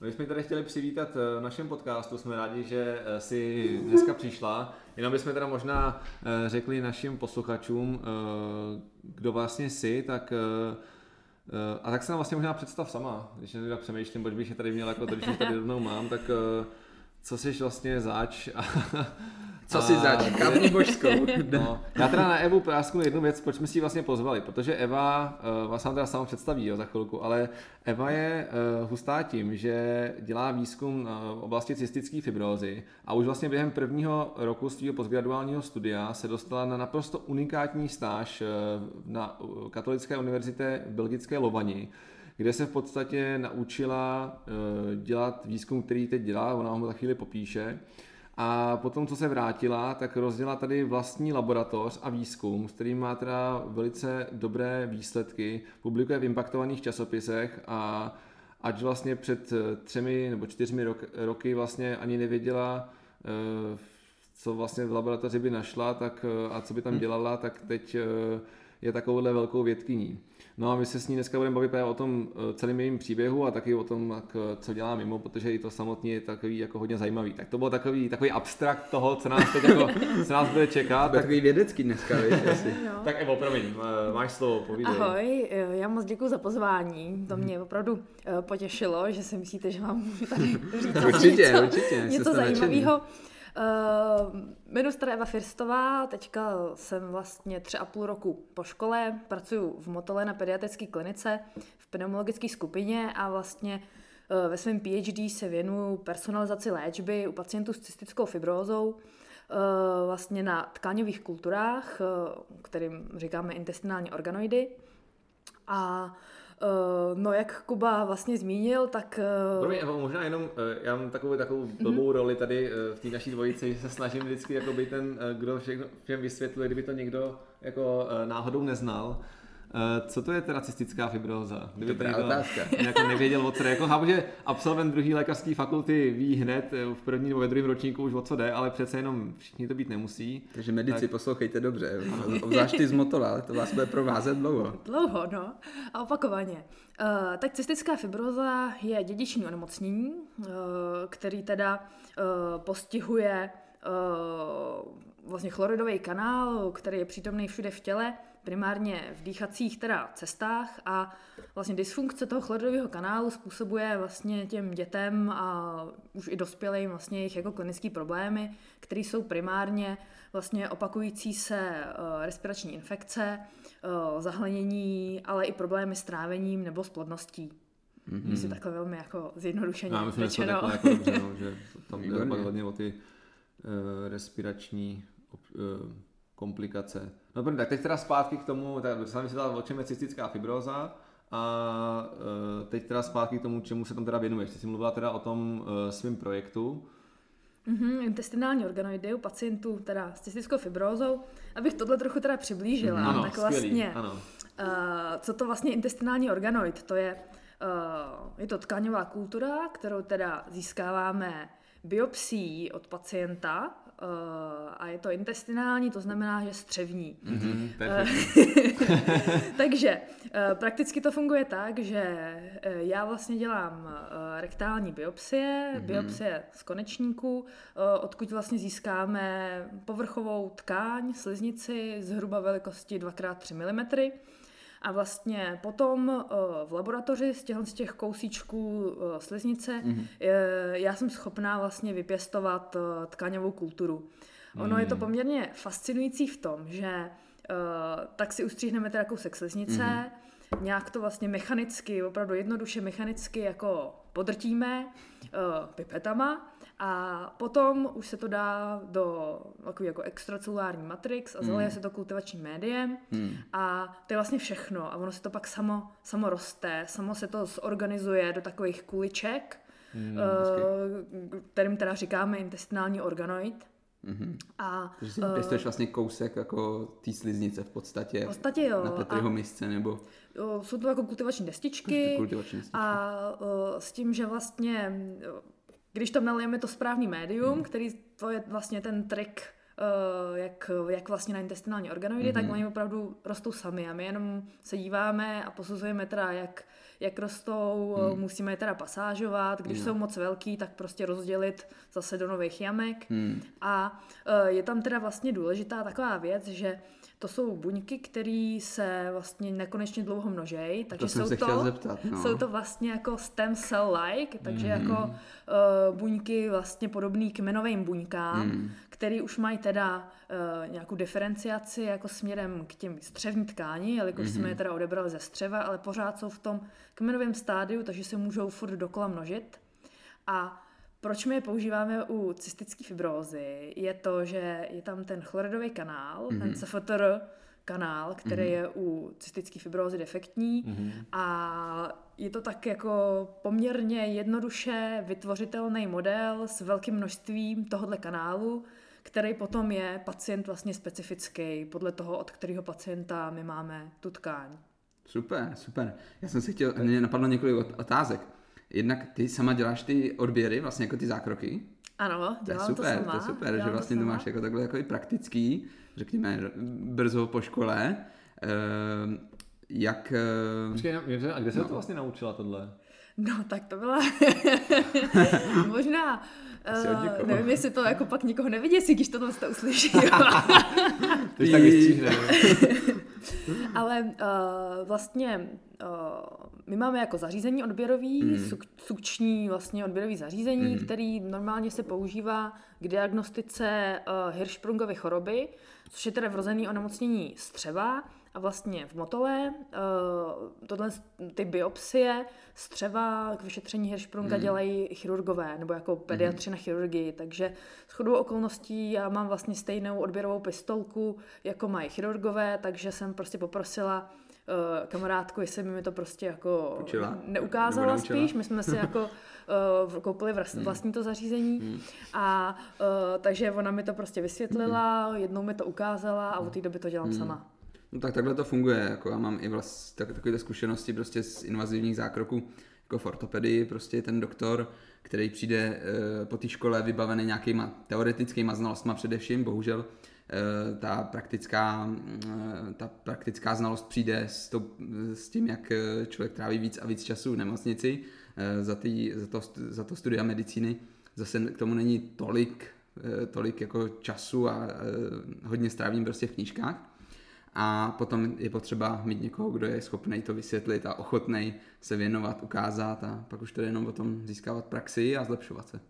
My jsme tady chtěli přivítat eh, v našem podcastu, jsme rádi, že eh, si dneska přišla. Jenom bychom teda možná eh, řekli našim posluchačům, kdo vlastně jsi, tak a tak se nám vlastně možná představ sama, když tak přemýšlím, proč bych je tady měl jako to, když tady rovnou mám, tak co jsi vlastně zač a co si zač? Kávní božskou. no, já teda na Evu prásknu jednu věc, proč jsme si ji vlastně pozvali, protože Eva, uh, vás vám teda sama představí jo, za chvilku, ale Eva je uh, hustá tím, že dělá výzkum v oblasti cystické fibrózy a už vlastně během prvního roku svého postgraduálního studia se dostala na naprosto unikátní stáž uh, na Katolické univerzitě v belgické Lovani, kde se v podstatě naučila dělat výzkum, který teď dělá, ona ho za chvíli popíše. A potom, co se vrátila, tak rozdělala tady vlastní laboratoř a výzkum, s kterým má teda velice dobré výsledky, publikuje v impaktovaných časopisech a ať vlastně před třemi nebo čtyřmi rok, roky vlastně ani nevěděla, eh, co vlastně v laboratoři by našla tak, eh, a co by tam hm. dělala, tak teď eh, je takovouhle velkou vědkyní. No a my se s ní dneska budeme bavit o tom eh, celém jejím příběhu a taky o tom, jak, eh, co dělá mimo, protože i to samotně je takový jako hodně zajímavý. Tak to byl takový, takový abstrakt toho, co nás teď jako, co nás bude čekat. Tak... Takový vědecký dneska, víš, asi. No. Tak Evo, promiň, eh, máš slovo, povídej. Ahoj, já moc děkuji za pozvání. To mě opravdu potěšilo, že si myslíte, že mám tady říct určitě, něco, určitě, něco zajímavého. Uh, jmenuji se Eva Firstová, teďka jsem vlastně tři a půl roku po škole, pracuji v Motole na pediatrické klinice v pneumologické skupině a vlastně uh, ve svém PhD se věnuju personalizaci léčby u pacientů s cystickou fibrózou, uh, vlastně na tkáňových kulturách, kterým říkáme intestinální organoidy. A no jak Kuba vlastně zmínil, tak... Uh... Promiň, možná jenom, uh, já mám takovou, takovou mhm. blbou mm-hmm. roli tady uh, v té naší dvojici, že se snažím vždycky jako být ten, uh, kdo všechno, všem vysvětluje, kdyby to někdo jako uh, náhodou neznal. Uh, co to je teda cystická fibroza? Kdyby to někdo otázka. jako nevěděl, o co jde. Jako chápu, že absolvent druhé lékařské fakulty ví hned eh, v první nebo ve druhém ročníku už o co jde, ale přece jenom všichni to být nemusí. Takže medici, tak... poslouchejte dobře. Obzvlášť ty z Motola, to vás bude provázet dlouho. Dlouho, no. A opakovaně. Uh, tak cystická fibroza je dědiční onemocnění, uh, který teda uh, postihuje vlastně chloridový kanál, který je přítomný všude v těle, primárně v dýchacích teda cestách a vlastně dysfunkce toho chloridového kanálu způsobuje vlastně těm dětem a už i dospělým vlastně jejich jako klinické problémy, které jsou primárně vlastně opakující se uh, respirační infekce, uh, zahlenění, ale i problémy s trávením nebo s plodností. Mm-hmm. Myslím takhle velmi jako zjednodušeně Já myslím, že to jako dobře, no, že tam jde hodně o ty uh, respirační uh, komplikace. No dobrý, tak teď teda zpátky k tomu, tak jsem vysvětlila, o čem je cystická fibroza a uh, teď teda zpátky k tomu, čemu se tam teda věnuješ. Ty jsi mluvila teda o tom uh, svém projektu. Mm-hmm, intestinální organoidy u pacientů teda s cystickou fibrózou. Abych tohle trochu teda přiblížila, mm, ano, tak skvělý, vlastně, ano. Uh, co to vlastně intestinální organoid? To je, uh, je to tkáňová kultura, kterou teda získáváme biopsií od pacienta a je to intestinální, to znamená, že střevní. Mm-hmm, Takže uh, prakticky to funguje tak, že já vlastně dělám rektální biopsie, mm-hmm. biopsie z konečníku, odkud vlastně získáme povrchovou tkáň, sliznici zhruba velikosti 2x3 mm. A vlastně potom v laboratoři z těch, z těch kousíčků sliznice mm-hmm. já jsem schopná vlastně vypěstovat tkáňovou kulturu. Ono mm. je to hmm. poměrně fascinující v tom, že tak si ustříhneme teda kousek sliznice, mm-hmm. nějak to vlastně mechanicky, opravdu jednoduše mechanicky jako podrtíme pipetama a potom už se to dá do takový jako extracelulární matrix a zalije mm. se to kultivačním médiem mm. a to je vlastně všechno a ono se to pak samo, samo roste, samo se to zorganizuje do takových kuliček, mm, uh, kterým teda říkáme intestinální organoid. Mm-hmm. A, Takže si uh, pěstuješ vlastně kousek jako té sliznice v podstatě. V podstatě jo. Na Petriho misce nebo... Uh, jsou to jako kultivační destičky. Kultivační destičky. A uh, s tím, že vlastně, když tam nalijeme to správný médium, mm. který to je vlastně ten trik, uh, jak, jak vlastně na intestinální organoidy, mm-hmm. tak oni opravdu rostou sami a my jenom se díváme a posuzujeme teda, jak jak rostou, hmm. musíme je teda pasážovat, když hmm. jsou moc velký, tak prostě rozdělit zase do nových jamek. Hmm. A uh, je tam teda vlastně důležitá taková věc, že to jsou buňky, které se vlastně nekonečně dlouho množejí, takže to jsou, to, zeptat, no. jsou to vlastně jako stem cell-like, takže mm. jako uh, buňky vlastně podobné kmenovým buňkám, mm. které už mají teda uh, nějakou diferenciaci jako směrem k těm střevní tkání, jelikož mm. jsme je mhm. teda odebrali ze střeva, ale pořád jsou v tom kmenovém stádiu, takže se můžou furt dokola množit. A proč my je používáme u cystické fibrózy, je to, že je tam ten chloridový kanál, mm-hmm. ten CFTR kanál, který mm-hmm. je u cystické fibrózy defektní mm-hmm. a je to tak jako poměrně jednoduše vytvořitelný model s velkým množstvím tohohle kanálu, který potom je pacient vlastně specifický podle toho, od kterého pacienta my máme tu tkáň. Super, super. Já jsem si chtěl, mě napadlo několik otázek. Jednak ty sama děláš ty odběry, vlastně jako ty zákroky. Ano, dělám to, je super, to sama. To je super, že vlastně to, to máš jako takhle jako i praktický, řekněme, brzo po škole. Uh, jak... Uh... Počkej, a kde se no. to vlastně naučila tohle? No, tak to byla možná, uh, nevím, jestli to jako pak nikoho nevidí, když tohle to uslyší. Ty tak vystříhne. Ale uh, vlastně uh, my máme jako zařízení odběrový, mm. suk, sukční vlastně odběrový zařízení, mm. který normálně se používá k diagnostice uh, Hirschsprungovy choroby, což je teda vrozený onemocnění střeva a vlastně v Motole uh, tohle, ty biopsie střeva k vyšetření Hirschsprunga mm. dělají chirurgové, nebo jako pediatři mm. na chirurgii, takže s chodou okolností já mám vlastně stejnou odběrovou pistolku, jako mají chirurgové, takže jsem prostě poprosila uh, kamarádku, jestli by mi to prostě jako Učila? neukázala spíš. My jsme si jako uh, koupili hmm. vlastní to zařízení hmm. a uh, takže ona mi to prostě vysvětlila, hmm. jednou mi to ukázala a od té doby to dělám hmm. sama. No tak takhle to funguje, jako já mám i vlast, tak, takové zkušenosti prostě z invazivních zákroků, jako v ortopedii, prostě ten doktor, který přijde uh, po té škole vybavený nějakýma teoretickýma znalostma především, bohužel Eh, ta praktická, eh, ta praktická znalost přijde s, to, s tím, jak člověk tráví víc a víc času v nemocnici za, tý, za, to, za to studia medicíny. Zase k tomu není tolik, tolik jako času a hodně strávím prostě v knížkách. A potom je potřeba mít někoho, kdo je schopný to vysvětlit a ochotný se věnovat, ukázat a pak už to je jenom o tom získávat praxi a zlepšovat se.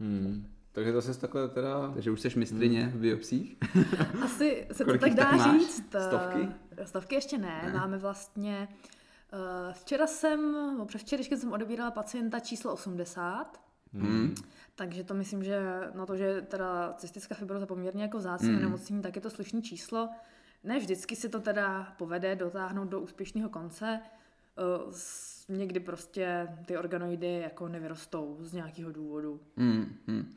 Hmm. Takže to se takhle teda... Takže už jsi mistrině hmm. v biopsích? Asi se to tak dá tak říct. Stovky? Stovky ještě ne. ne. Máme vlastně... Uh, včera jsem, no předvčerejškem jsem odebírala pacienta číslo 80. Hmm. Takže to myslím, že na to, že teda cystická fibroza poměrně jako vzácné hmm. nemocní, tak je to slušné číslo. Ne vždycky si to teda povede dotáhnout do úspěšného konce. Uh, někdy prostě ty organoidy jako nevyrostou z nějakého důvodu. Hmm. Hmm.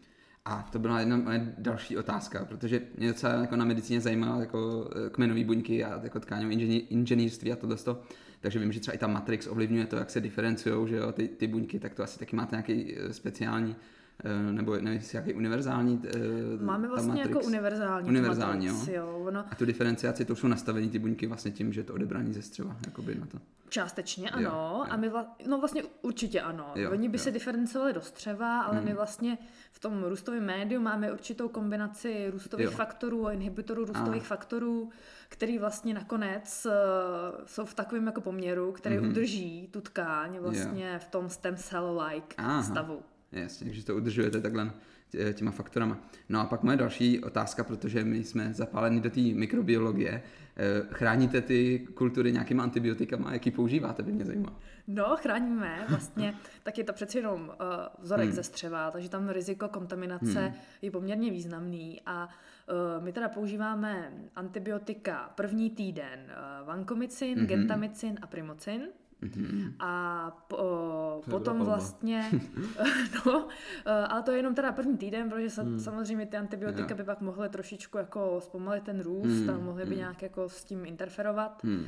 A to byla jedna moje další otázka, protože mě docela jako na medicíně zajímá jako eh, kmenové buňky a jako tkáňové inženýrství a tohle. Takže vím, že třeba i ta Matrix ovlivňuje to, jak se diferenciují, ty, ty buňky, tak to asi taky máte nějaký eh, speciální Eh, nebo nevím, jaký univerzální uh, Máme vlastně matrix. jako univerzální. Univerzální, matrix, jo. jo ono... A tu diferenciaci, to jsou nastavení ty buňky vlastně tím, že to odebrání ze střeva, jakoby na to. Částečně ano, jo, a my vla... no vlastně určitě ano. Jo, Oni by jo. se diferencovali do střeva, ale hmm. my vlastně v tom růstovém médiu máme určitou kombinaci růstových jo. faktorů a inhibitorů růstových a. faktorů, který vlastně nakonec uh, jsou v takovém jako poměru, který mm-hmm. udrží tu tkáň vlastně jo. v tom stem cell-like Aha. stavu. Jasně, takže to udržujete takhle těma faktorama. No a pak moje další otázka, protože my jsme zapáleni do té mikrobiologie, Eh, chráníte ty kultury nějakýma antibiotikama? Jaký používáte, by mě zajímalo. No, chráníme vlastně, tak je to přeci jenom uh, vzorek hmm. ze střeva, takže tam riziko kontaminace hmm. je poměrně významný a uh, my teda používáme antibiotika první týden vankomycin, hmm. gentamicin a primocin. Mm-hmm. A po, potom vlastně, no, ale to je jenom teda první týden, protože sa, mm. samozřejmě ty antibiotika yeah. by pak mohly trošičku jako zpomalit ten růst mm. a mohly by mm. nějak jako s tím interferovat. Mm. Uh,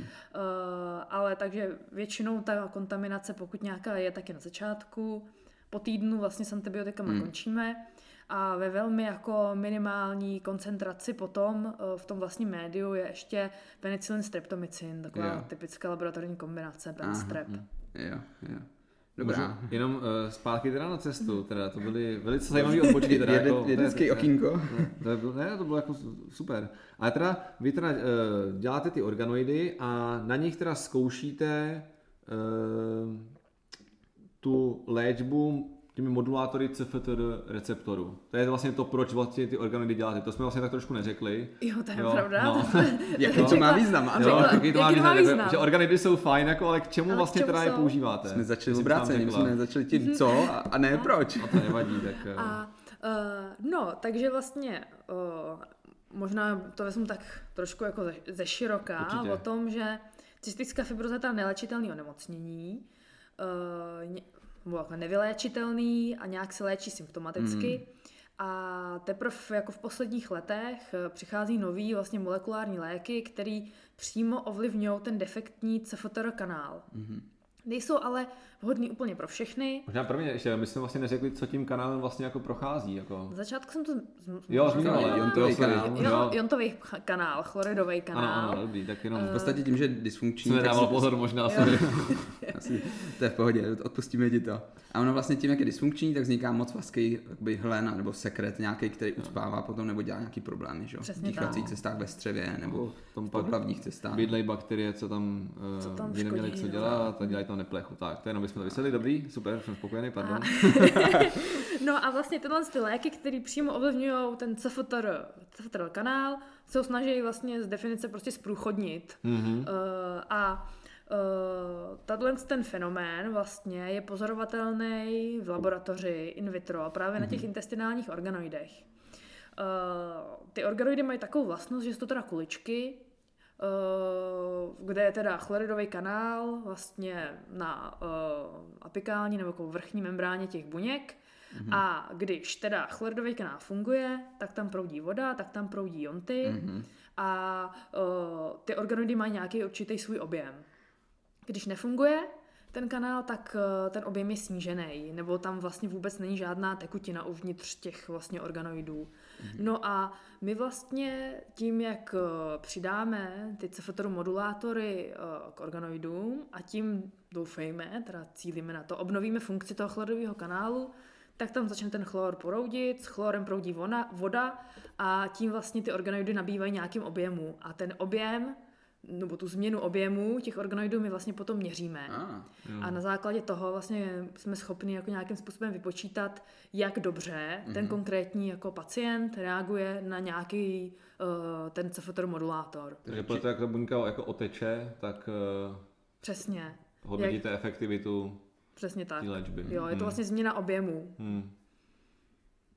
ale takže většinou ta kontaminace, pokud nějaká je, tak je na začátku. Po týdnu vlastně s antibiotikama mm. končíme a ve velmi jako minimální koncentraci potom eh, v tom vlastním médiu je ještě penicillin streptomycin, taková jo. typická laboratorní kombinace ben strep. Jo, jo. Dobrá. Můžu jenom uh, zpátky teda na cestu, teda to byly velice zajímavé odbočky. Teda Jede, jako, vědecký okýnko. To, to, ne, to bylo jako super. Ale teda vy teda uh, děláte ty organoidy a na nich teda zkoušíte uh, tu léčbu těmi modulátory CFTR receptorů. To je vlastně to, proč vlastně ty organoidy děláte. To jsme vlastně tak trošku neřekli. Jo, to je jo, pravda. No. jaký to má význam? Ano. Jo, jaký to má význam? význam? Jako, že organoidy jsou fajn, jako, ale k čemu ale vlastně k čemu teda jsou? je používáte? Jsme začali obráceně, jsme začali tím co a, a ne proč. A to nevadí. Tak, eh. a, uh, no, takže vlastně uh, možná to vezmu tak trošku jako ze, ze široká Určitě. o tom, že cystická fibroza je ta nelečitelný onemocnění. Jako nevyléčitelný a nějak se léčí symptomaticky. Mm. A teprve jako v posledních letech eh, přichází nový vlastně molekulární léky, které přímo ovlivňují ten defektní CFTR kanál. Mm-hmm. Nejsou ale vhodný úplně pro všechny. Možná pro mě ještě, my jsme vlastně neřekli, co tím kanálem vlastně jako prochází. Jako... Na začátku jsem to. Jo, zmiňovala, jontový kanál. Jo, jo, jontový kanál, chloridový kanál. Ano, ano, dobrý, tak jenom... V podstatě tím, že dysfunkční... Jsem nedával pozor možná. Asi, to je v pohodě, odpustíme ti to. A ono vlastně tím, jak je dysfunkční, tak vzniká moc vaský hlena nebo sekret nějaký, který uspává potom nebo dělá nějaký problémy, že? v dýchacích cestách ve střevě nebo v podlavních cestách. Bydlej bakterie, co tam, co tam uh, neměli co dělat a dělají to neplechu. Tak, to jenom bychom to vysvětlili, dobrý, super, jsem spokojený, pardon. A... no a vlastně tyhle ty léky, které přímo ovlivňují ten CFTR, CFTR kanál, se ho snaží vlastně z definice prostě zprůchodnit. Mm-hmm. Uh, a Uh, Tadle ten fenomén vlastně je pozorovatelný v laboratoři in vitro právě mm-hmm. na těch mhm. intestinálních organoidech. Uh, ty organoidy mají takovou vlastnost, že jsou to teda kuličky, kde je teda chloridový kanál vlastně na uh, apikální nebo jako vrchní membráně těch buněk mm-hmm. a když teda chloridový kanál funguje, tak tam proudí voda, tak tam proudí jonty mm-hmm. a uh, ty organoidy mají nějaký určitý svůj objem. Když nefunguje ten kanál, tak eh, ten objem je snížený, nebo tam vlastně vůbec není žádná tekutina uvnitř těch vlastně organoidů. Mm-hmm. No a my vlastně tím, jak eh, přidáme ty cefatoru modulátory eh, k organoidům a tím doufejme, teda cílíme na to, obnovíme funkci toho chlorového kanálu, tak tam začne ten chlor proudit, s chlorem proudí voda a tím vlastně ty organoidy nabývají nějakým objemu. A ten objem nebo tu změnu objemu těch organoidů my vlastně potom měříme. Ah, a na základě toho vlastně jsme schopni jako nějakým způsobem vypočítat, jak dobře mm-hmm. ten konkrétní jako pacient reaguje na nějaký uh, ten cefotor modulátor. Takže proto, jak ta buňka jako oteče, tak uh, Přesně. hodnotíte jak... efektivitu Přesně tak. léčby. Jo, je to hmm. vlastně změna objemu. Hmm.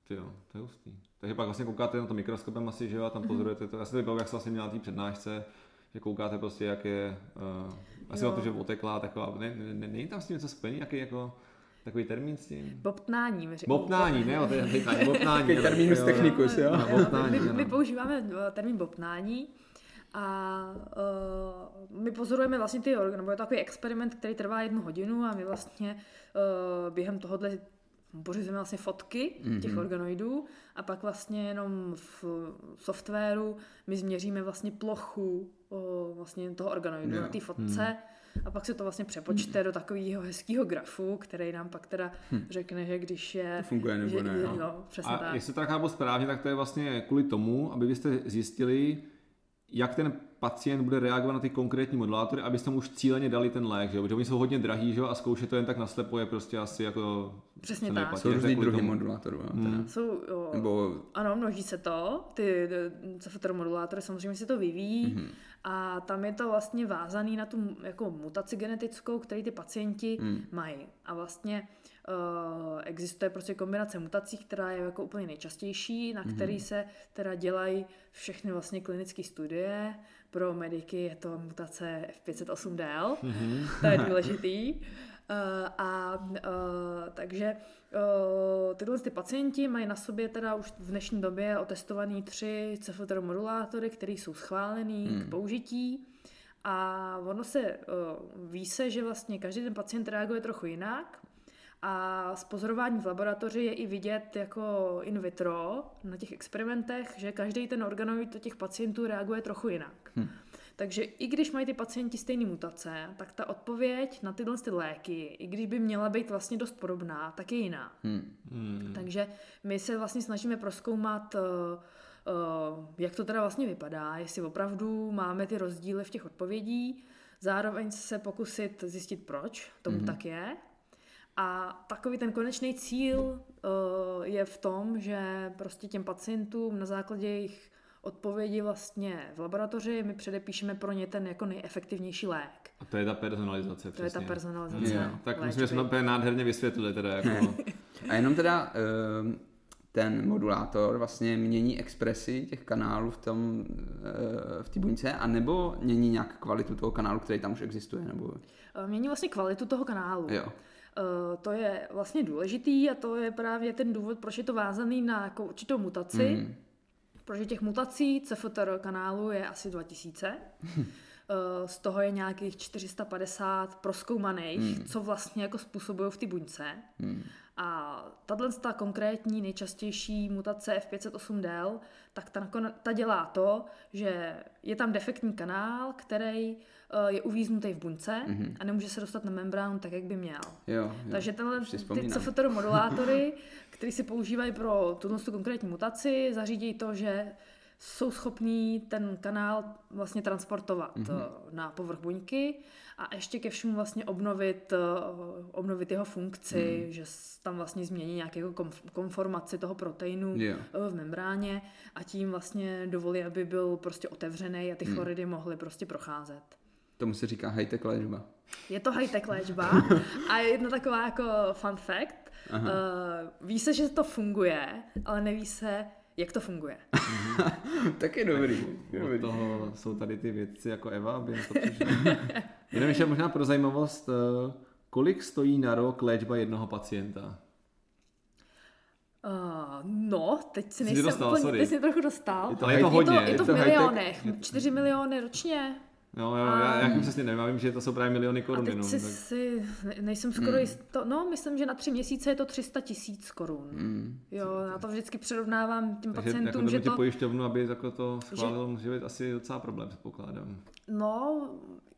Jo, to je hustý. Takže pak vlastně koukáte na to mikroskopem asi, že jo, a tam mhm. pozorujete to. Já si to vybavu, jak se vlastně měla té přednášce, že koukáte prostě, jak je, uh, asi na to, že oteklá taková, ne, ne, ne, není tam s tím něco spojený, jaký jako takový termín s tím? Bobtnání. My bobtnání, ne, to je bobtnání. Takový termín z technikus, jo? No, bobtnání, my, my, používáme eh, termín bobtnání a uh, my pozorujeme vlastně ty orgány, nebo je to takový experiment, který trvá jednu hodinu a my vlastně uh, během tohohle pořizujeme vlastně fotky mm-hmm. těch organoidů a pak vlastně jenom v softwaru my změříme vlastně plochu o, vlastně toho organoidu na té fotce hmm. a pak se to vlastně přepočte hmm. do takového hezkého grafu, který nám pak teda hmm. řekne, že když je... To funguje nebo že, ne. No, no přesně a tak. jestli to tak chápu správně, tak to je vlastně kvůli tomu, aby byste zjistili, jak ten pacient bude reagovat na ty konkrétní modulátory, abyste mu už cíleně dali ten lék, že? protože oni jsou hodně drahý že? a zkoušet to jen tak naslepo je prostě asi jako... Přesně tak. Neplatí, jsou různý druhy modulátorů. Hmm. Jsou, jo, Nebo... Ano, množí se to, ty CFTR modulátory, samozřejmě se to vyvíjí hmm. A tam je to vlastně vázaný na tu jako mutaci genetickou, který ty pacienti Hmm. mají. A vlastně uh, existuje prostě kombinace mutací, která je jako úplně nejčastější, na který se teda dělají všechny vlastně klinické studie. Pro mediky je to mutace F508del, to je důležitý. Uh, a uh, takže uh, tyhle ty pacienti mají na sobě teda už v dnešní době otestovaný tři CFTR modulátory, které jsou schválený hmm. k použití. A ono se uh, ví se, že vlastně každý ten pacient reaguje trochu jinak. A z pozorování v laboratoři je i vidět jako in vitro na těch experimentech, že každý ten organoid těch pacientů reaguje trochu jinak. Hmm. Takže i když mají ty pacienti stejné mutace, tak ta odpověď na tyhle ty léky, i když by měla být vlastně dost podobná, tak je jiná. Hmm. Hmm. Takže my se vlastně snažíme proskoumat, uh, uh, jak to teda vlastně vypadá, jestli opravdu máme ty rozdíly v těch odpovědí, zároveň se pokusit zjistit, proč tomu mm-hmm. tak je. A takový ten konečný cíl uh, je v tom, že prostě těm pacientům na základě jejich odpovědi vlastně v laboratoři my předepíšeme pro ně ten jako nejefektivnější lék. A to je ta personalizace. To je ta přesně. personalizace. Jo. Tak léčby. myslím, že jsme to úplně nádherně vysvětlili teda jako... A jenom teda ehm, ten modulátor vlastně mění expresi těch kanálů v tom, eh, v té buňce, anebo mění nějak kvalitu toho kanálu, který tam už existuje, nebo... Uh, Mění vlastně kvalitu toho kanálu. Jo. Uh, to je vlastně důležitý a to je právě ten důvod, proč je to vázaný na jako určitou mutaci. Mm. Protože těch mutací CFTR kanálu je asi 2000. Uh, z toho je nějakých 450 proskoumaných, mm. co vlastně jako způsobují v té buňce. Hmm. A tahle ta konkrétní nejčastější mutace F508del, tak ta, ta dělá to, že je tam defektní kanál, který uh, je uvíznutý v buňce mm-hmm. a nemůže se dostat na membránu tak, jak by měl. Jo, jo. Takže tenhle, ty. CFTR modulátory, které se používají pro tuto tu konkrétní mutaci, zařídí to, že jsou schopní ten kanál vlastně transportovat Mhm. mm-hmm. na povrch buňky a ještě ke všemu vlastně obnovit, eh, obnovit jeho funkci, mm. že tam vlastně změní nějakou konf- konformaci toho proteinu eh, v membráně a tím vlastně dovolí, aby byl prostě otevřený a ty Mhm. chloridy mohly prostě procházet. Tomu se říká high-tech léčba. Je to high-tech léčba a je jedna taková jako fun fact. Uh, ví se, že to funguje, ale neví se, jak to funguje. tak je dobrý. Od dobrý. toho jsou tady ty vědci jako Eva, aby to přišlo. Jenom ještě možná pro zajímavost, eh, kolik stojí na rok léčba jednoho pacienta? Uh, no, teď si nejsem dostal, úplně, sorry. teď si trochu dostal. Je to- Ale je to hodně, Je to, je je to v milionech, je to- 4 miliony ročně. Jo, jo, já, já přesně nevím, já vím, že to jsou právě miliony A korun teď jenom. si, tak... si ne- nejsem skoro Hmm. to, no, myslím, že na tři měsíce je to 300 tisíc korun. Hmm. Jo, já to vždycky přirovnávám těm Takže jako pacientům, že to... pojišťovnu, aby jako to schválil, může být asi docela problém, předpokládám. No,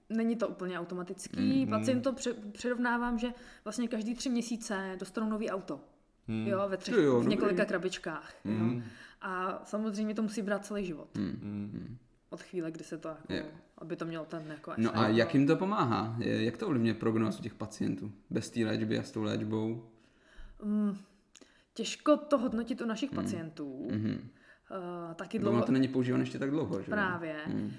není to úplně automatický. Mm, Mm, Pacient to přirovnávám, že vlastně každý tři měsíce dostanou nový auto. Hmm. Mm. Jo, ve třech, To jo, v dobrý. několika krabičkách. Mm. Hmm. Jo. A samozřejmě to musí brát celý život. Mm. Hmm. Od chvíle, kdy se to jako, Jo. aby to mělo ten jako No a jak jim to pomáhá? Je- Jak to ovlivňuje prognózu těch pacientů? Bez té léčby a s tou léčbou? Mm, těžko to hodnotit u našich mm. pacientů. Mhm. Uh, taky dlouho, ono to není používané ještě tak dlouho, že? Právě. Hmm. Uh,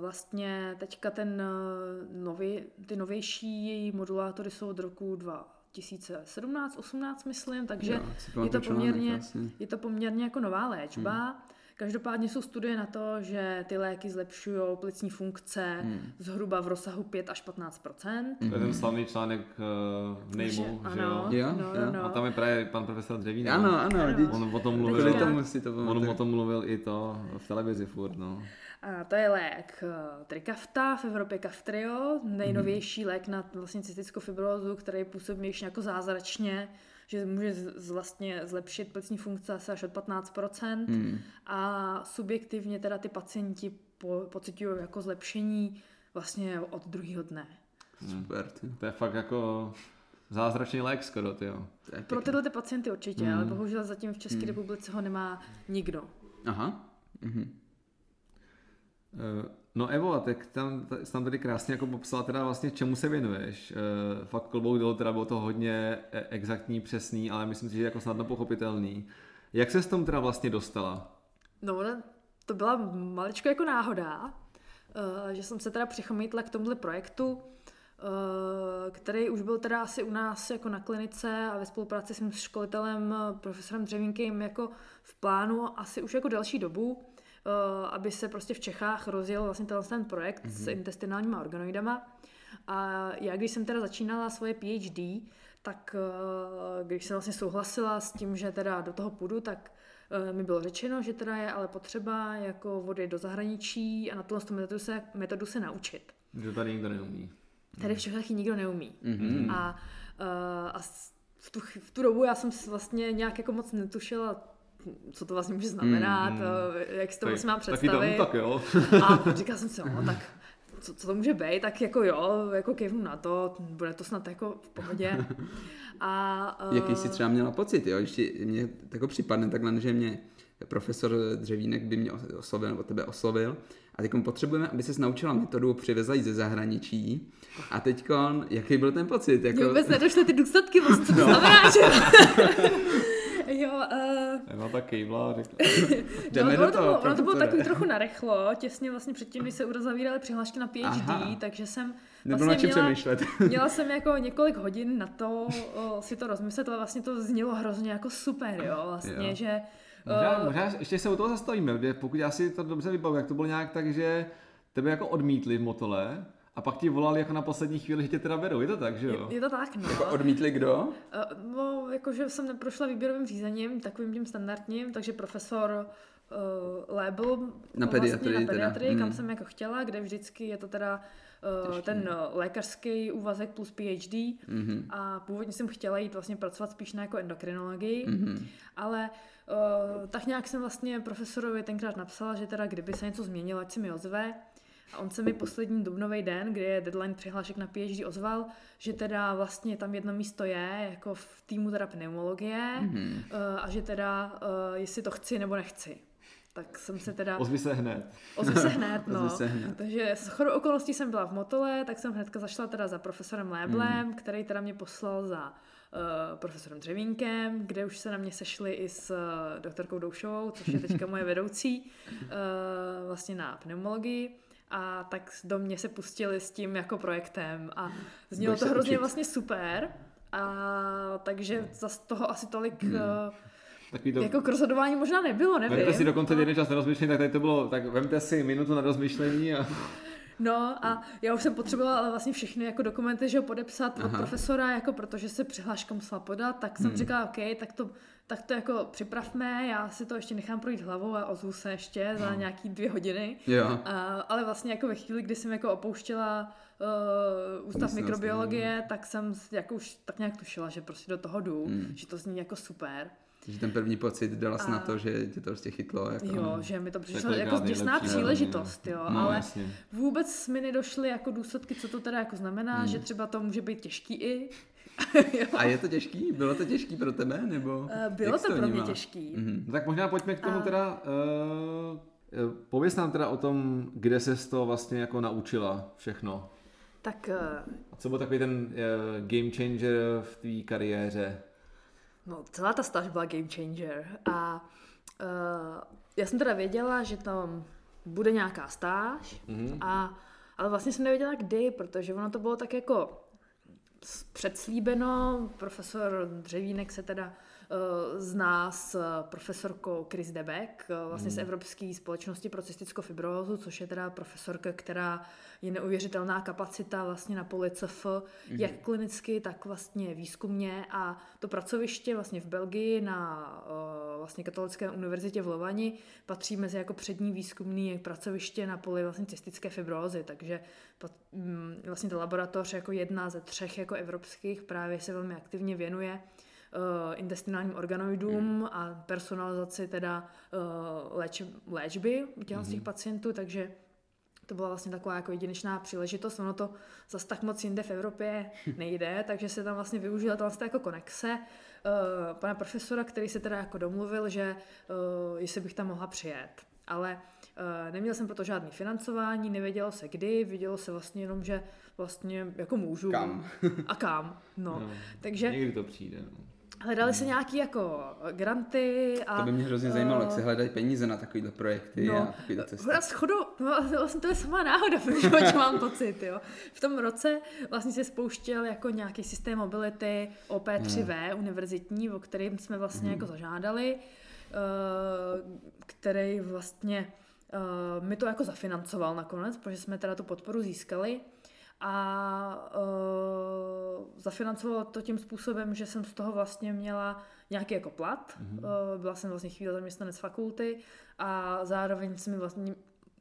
vlastně teďka ten uh, nový, ty novější modulátory jsou od roku 2017, 18 myslím, takže Jo, je to, poměrně, jasně. je to poměrně jako nová léčba. Hmm. Každopádně jsou studie na to, že ty léky zlepšují plicní funkce Hmm. zhruba v rozsahu 5 až 15 To je ten slavný článek uh, v Nejmu, že jo? ano, Jo, no, jo. no. A tam je právě pan profesor Dřevín. Ano, ano, Ano. On o tom mluvil. Tomu si to On o tom mluvil i to v televizi furt, no. A to je lék eh, Trikafta, v Evropě Kaftrio, nejnovější lék na vlastně cystickou fibrózu, který působí ještě jako zázračně, že může z, vlastně zlepšit plicní funkce asi až od 15%. Hmm. A subjektivně teda ty pacienti po, pocitují jako zlepšení vlastně od druhého dne. Super. Ty. To je fakt jako zázračný lék skoro, ty jo. To je Pro tyhle ty pacienty určitě, ale bohužel zatím v České republice ho nemá nikdo. Aha. Mhm. Eh, No Evo, tak tam, tam tady krásně jako popsala teda vlastně čemu se věnuješ. Eh, Fakt klobouk dolů, teda bylo to hodně eh, exaktní, přesný, ale myslím si, že jako snadno pochopitelný. Jak se s tom teda vlastně dostala? No, to byla maličko jako náhoda. že jsem se teda přichomítla k tomuhle projektu, Eh, který už byl teda asi u nás jako na klinice a ve spolupráci s mým školitelem eh, profesorem Dřevínkem jako v plánu asi už jako další dobu, eh, aby se prostě v Čechách rozjel vlastně ten projekt mm-hmm. s mhm. intestinálníma organoidama. A já, když jsem teda začínala svoje PhD, tak když jsem vlastně souhlasila s tím, že teda do toho půjdu, tak mi bylo řečeno, že teda je ale potřeba jako vody do zahraničí a na tuhle metodu se, metodu se naučit. Že tady nikdo neumí. Tady všechno taky nikdo neumí. Mm-hmm. A, a v, tu, v tu dobu já jsem vlastně nějak jako moc netušila, co to vlastně může znamenat, mm, jak si to vlastně mám představit. Tam, tak jo. a říkala jsem si, no, tak co, co to může být, tak jako jo, jako kejvnu na to, bude to snad jako v pohodě. A, uh... Jaký jsi třeba měla pocit, jo? Ještě mě tako připadne takhle, že mě profesor Dřevínek by mě oslovil, nebo tebe oslovil. A teď potřebujeme, aby se naučila metodu přivezat ze zahraničí. A teď, jaký byl ten pocit? Jako... Mě vůbec nedošly ty důsledky, co to no. znamená, že... jo, uh... Eva tak kejvla a řekla. Jdeme no, do toho, ono to bylo takový trochu narechlo, těsně vlastně předtím, když se uzavíraly přihlášky na PhD, Aha. takže jsem Nebylo vlastně měla, přemýšlet. měla jsem jako několik hodin na to o, si to rozmyslet, ale vlastně to znělo hrozně jako super, jo, vlastně, jo. že Možná, uh, možná ještě se u toho zastavíme, pokud já si to dobře vybavu, jak to bylo nějak tak, že tebe jako odmítli v Motole, a pak ti volali jako na poslední chvíli, že tě teda vedou, je to tak, že jo? Je, je to tak, no. Jako odmítli kdo? Uh, no, jakože jsem neprošla výběrovým řízením, takovým tím standardním, takže profesor uh, Label na pediatrii, vlastně na pediatrii teda. kam mm. jsem jako chtěla, kde vždycky je to teda uh, ten lékařský úvazek plus PhD mm-hmm. a původně jsem chtěla jít vlastně pracovat spíš na jako endokrinologii, mm-hmm. ale uh, tak nějak jsem vlastně profesorovi tenkrát napsala, že teda kdyby se něco změnilo, ať si mi ozve. A on se mi poslední dubnový den, kdy je deadline přihlášek na PhD, ozval, že teda vlastně tam jedno místo je, jako v týmu teda pneumologie mm-hmm. a že teda uh, jestli to chci nebo nechci tak jsem se teda... Ozvi se hned. Ozvi se hned, no. se hned. Takže s chodou okolností jsem byla v Motole, tak jsem hnedka zašla teda za profesorem Léblem, mm. který teda mě poslal za uh, profesorem Dřevínkem, kde už se na mě sešli i s uh, doktorkou Doušovou, což je teďka moje vedoucí, uh, vlastně na pneumologii a tak do mě se pustili s tím jako projektem a znělo to hrozně učit. vlastně super a takže za toho asi tolik hmm. Takový to... Jako k rozhodování možná nebylo, nevím. Vemte si dokonce jeden čas na rozmyšlení, tak tady to bylo, tak vemte si minutu na rozmyšlení a... No a já už jsem potřebovala ale vlastně všechny jako dokumenty, že ho podepsat Aha. od profesora, jako protože se přihláška musela podat, tak jsem hmm. říkala, OK, tak to, tak to jako připravme, já si to ještě nechám projít hlavou a ozvu se ještě za no. nějaký dvě hodiny. Jo. A, ale vlastně jako ve chvíli, kdy jsem jako opouštěla uh, ústav Myslím mikrobiologie, vlastně. tak jsem jako už tak nějak tušila, že prostě do toho jdu, hmm. že to zní jako super. Takže ten první pocit dala a... na to, že tě to prostě chytlo. Jako, jo, že mi to přišlo jako děsná příležitost, jo, no, ale jasně. vůbec mi nedošly jako důsledky, co to teda jako znamená, hmm. že třeba to může být těžký i. a je to těžký? Bylo to těžký pro tebe? Nebo uh, bylo to, to pro mě těžký. Mm-hmm. Tak možná pojďme k tomu a... teda, uh, pověz nám teda o tom, kde se to vlastně jako naučila všechno. Tak... Uh... A co byl takový ten uh, game changer v tvý kariéře? No, celá ta stáž byla game changer a uh, já jsem teda věděla, že tam bude nějaká stáž, mm-hmm. a, ale vlastně jsem nevěděla kdy, protože ono to bylo tak jako předslíbeno, profesor Dřevínek se teda Eh, zná s profesorkou Chris Debek, eh, vlastně z hmm. Evropské společnosti pro cystickou fibrózu, což je teda profesorka, která je neuvěřitelná kapacita vlastně na poli CF, mm. jak klinicky, tak vlastně výzkumně a to pracoviště vlastně v Belgii na vlastně katolické univerzitě v Lovani patří mezi jako přední výzkumný pracoviště na poli vlastně cystické fibrózy, takže mm, vlastně ta laboratoř jako jedna ze třech jako evropských právě se velmi aktivně věnuje intestinálním organoidům mm. a personalizaci teda uh, léč, léčby u těch mm. pacientů, takže to byla vlastně taková jako jedinečná příležitost. Ono to zase tak moc jinde v Evropě nejde, takže se tam vlastně využila ta jako konexe uh, pana profesora, který se teda jako domluvil, že uh, jestli bych tam mohla přijet. Ale uh, neměl jsem proto žádný financování, nevědělo se kdy, vidělo se vlastně jenom, že vlastně jako můžu. Kam? a kam, no. no. Takže... Někdy to přijde, no. Hledali se nějaký jako granty a... To by mě hrozně zajímalo, jak eh, se hledají peníze na takovýhle projekty No, a takovýhle cesty. Hra schodu, no, vlastně to je samá náhoda životě, mám pocit, jo. V tom roce vlastně se spouštěl jako nějaký systém mobility OP3V Hmm. univerzitní, o kterým jsme vlastně jako zažádali, eh, který vlastně eh, mi to jako zafinancoval nakonec, protože jsme teda tu podporu získali a uh, zafinancovala to tím způsobem, že jsem z toho vlastně měla nějaký jako plat. Mm-hmm. Uh, byla jsem vlastně chvíli zaměstnanec fakulty a zároveň se mi vlastně,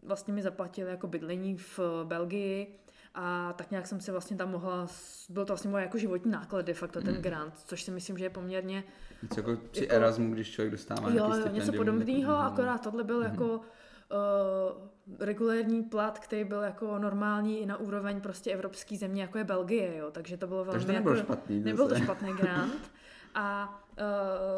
vlastně mi zaplatili jako bydlení v Belgii a tak nějak jsem si vlastně tam mohla, byl to vlastně moje jako životní náklad de facto ten grant, což si myslím, že je poměrně Něco jako při jako- Erasmu, když člověk dostává Jo, nějaký jo, něco podobného, Mhm. akorát tohle byl jako uh, regulérní plat, který byl jako normální i na úroveň prostě evropské země, jako je Belgie, jo, takže to bylo velmi Takže to nebylo jako, špatný, Nebyl to špatný grant a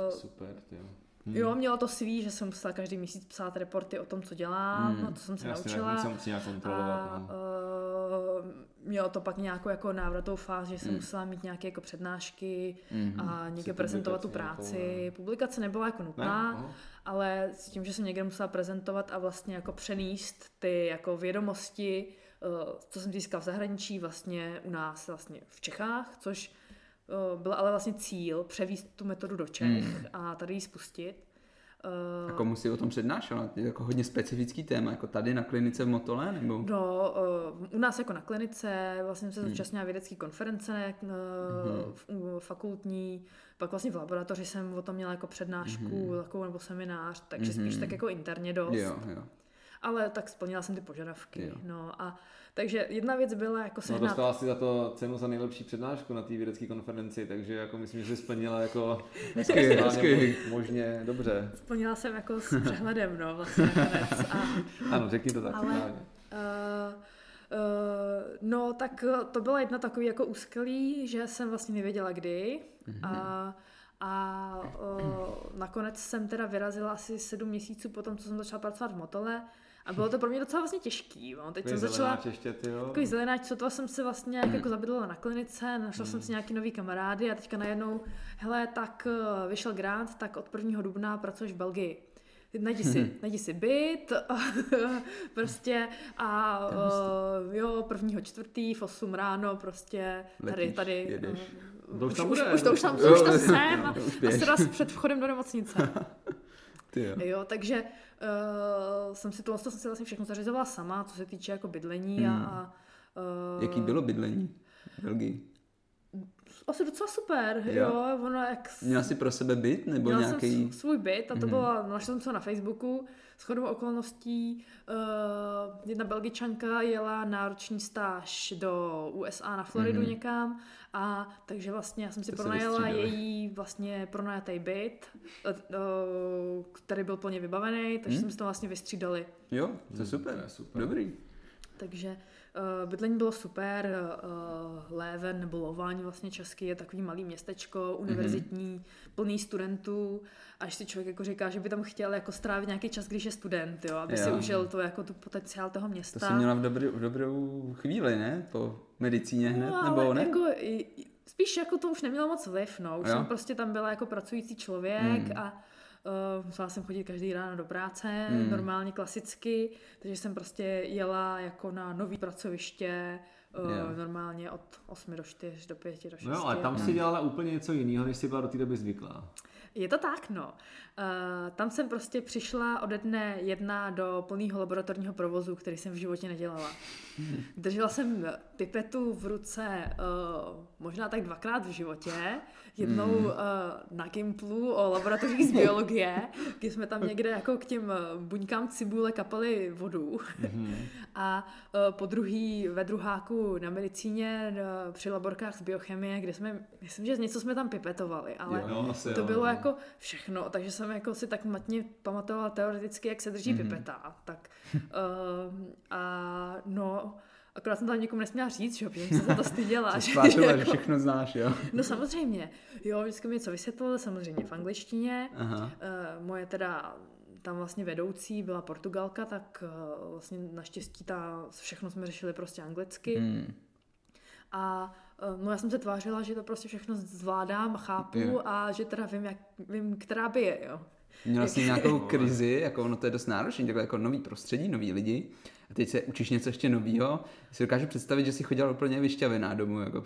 uh, Super, ty jo. jo, mělo to svý, že jsem musela každý měsíc psát reporty o tom, co dělám, Hmm. no, to jsem se Jasně, naučila. nějak kontrolovat. A no. uh, mělo to pak nějakou jako návratovou fázi, že jsem Hmm. musela mít nějaké jako přednášky Mhm. a někde prezentovat tu práci. nějakou, ne? Publikace nebyla jako Ne? nutná, Aha. ale s tím, že jsem někde musela prezentovat a vlastně jako přenést ty jako vědomosti, uh, co jsem získala v zahraničí, vlastně u nás vlastně v Čechách, což uh, byl ale vlastně cíl převíst tu metodu do Čech Hmm. a tady ji spustit. A Uh, komu si o tom přednášela? Je jako hodně specifický téma, jako tady na klinice v Motole, nebo? No, uh, u nás jako na klinice vlastně Hmm. se zúčastnila vědecké konference uh, v, u- fakultní, pak vlastně v laboratoři jsem o tom měla jako přednášku takovou nebo seminář, takže spíš Mhm. tak jako interně dost. Jo, jo. Ale tak splnila jsem ty požadavky. Jo. No a takže jedna věc byla jako No, sehnat... dostala si za to cenu za nejlepší přednášku na té vědecké konferenci, takže jako myslím, že jsi splnila jako Hezky, hezky. mo- možně dobře. Splnila jsem jako s přehledem, no, vlastně nakonec. A, Ano, řekni to tak Ale-. Uh, uh, no, tak to byla jedna takový jako úskalí, že jsem vlastně nevěděla kdy. A, a uh, nakonec jsem teda vyrazila asi sedm měsíců po tom, co jsem začala pracovat v Motole. A bylo to pro mě docela vlastně těžký. Jo. Teď jsem začala... ještě, ty jo. Takový zelenáč, co to jsem se vlastně nějak jako zabydlela na klinice, našla jsem si nějaký nový kamarády a teďka najednou, hele, tak eh, vyšel grant, tak od 1. dubna pracuješ v Belgii. Najdi si, najdi si byt, prostě a uh, jo, prvního čtvrtý v 8 ráno prostě tady, Letíš, tady. jedeš. eh, To už tam už, bude, už, to už tam, už tam jsem a, a sraz před vchodem do nemocnice. Jo. Jo, takže uh, jsem si to, to jsem si vlastně všechno zařizovala sama, co se týče jako bydlení a, Hmm. a uh, Jaký bylo bydlení v Belgii? Asi docela super, Jo. jo, jo ono jak... Měla jsi pro sebe byt, nebo Měla nějaký... jsem svůj byt a to Mhm. bylo, našla jsem to na Facebooku, s chodou okolností uh, jedna belgičanka jela na roční stáž do USA na Floridu Mhm. někam a takže vlastně já jsem si To se pronajala vystřídali. její vlastně pronajatý byt, uh, který byl plně vybavený, takže Mhm. jsme si to vlastně vystřídali. Jo, to je super. to je super. Dobrý. Takže bydlení bylo super, uh, Leven nebo Lování vlastně česky je takový malý městečko, univerzitní, mm-hmm. plný studentů, až si člověk jako říká, že by tam chtěl jako strávit nějaký čas, když je student, jo, aby jo. si užil to jako tu potenciál toho města. To jsi měla v, dobrý, v dobrou chvíli, ne? Po medicíně hned, no, nebo ne? Jako, spíš jako to už nemělo moc vliv, no. Už Jo? jsem prostě tam byla jako pracující člověk Hmm. a uh, musela jsem chodit každý ráno do práce, Hmm. normálně klasicky, takže jsem prostě jela jako na nový pracoviště, uh, Jo. normálně od 8 do 4, do 5, do 6. No ale tam si dělala úplně něco jiného, než jsi byla do té doby zvyklá. Je to tak, no. Uh, tam jsem prostě přišla ode dne jedna do plného laboratorního provozu, který jsem v životě nedělala. Držela jsem pipetu v ruce uh, možná tak dvakrát v životě. Jednou uh, na Gimplu o laboratořích z biologie, kdy jsme tam někde jako k těm buňkám cibule kapali vodu. A uh, po druhý ve druháku na medicíně uh, při laborkách z biochemie, kde jsme, myslím, že něco jsme tam pipetovali, ale Jo, no, asi to jo, bylo no. jako všechno, takže jsem jako si tak matně pamatovala teoreticky, jak se drží Mhm. mm-hmm. pipeta. Tak, uh, a no, akorát jsem tam někomu nesměla říct, že jo, protože jsem se za to styděla. Že- tvářila, že jako- všechno znáš, jo? No samozřejmě, jo, vždycky mi něco vysvětlili, samozřejmě v angličtině. Aha. Uh, moje teda tam vlastně vedoucí byla Portugalka, tak uh, vlastně naštěstí ta, všechno jsme řešili prostě anglicky. Hmm. A eh, no já jsem se tvářila, že to prostě všechno zvládám, chápu Jo. a že teda vím, jak, vím, která by je, jo. Měla jsi nějakou krizi, jako ono to je dost náročné, takhle jako nový prostředí, noví lidi. A teď se učíš něco ještě nového. Si dokážu představit, že jsi chodila úplně vyšťavená domů. Jako.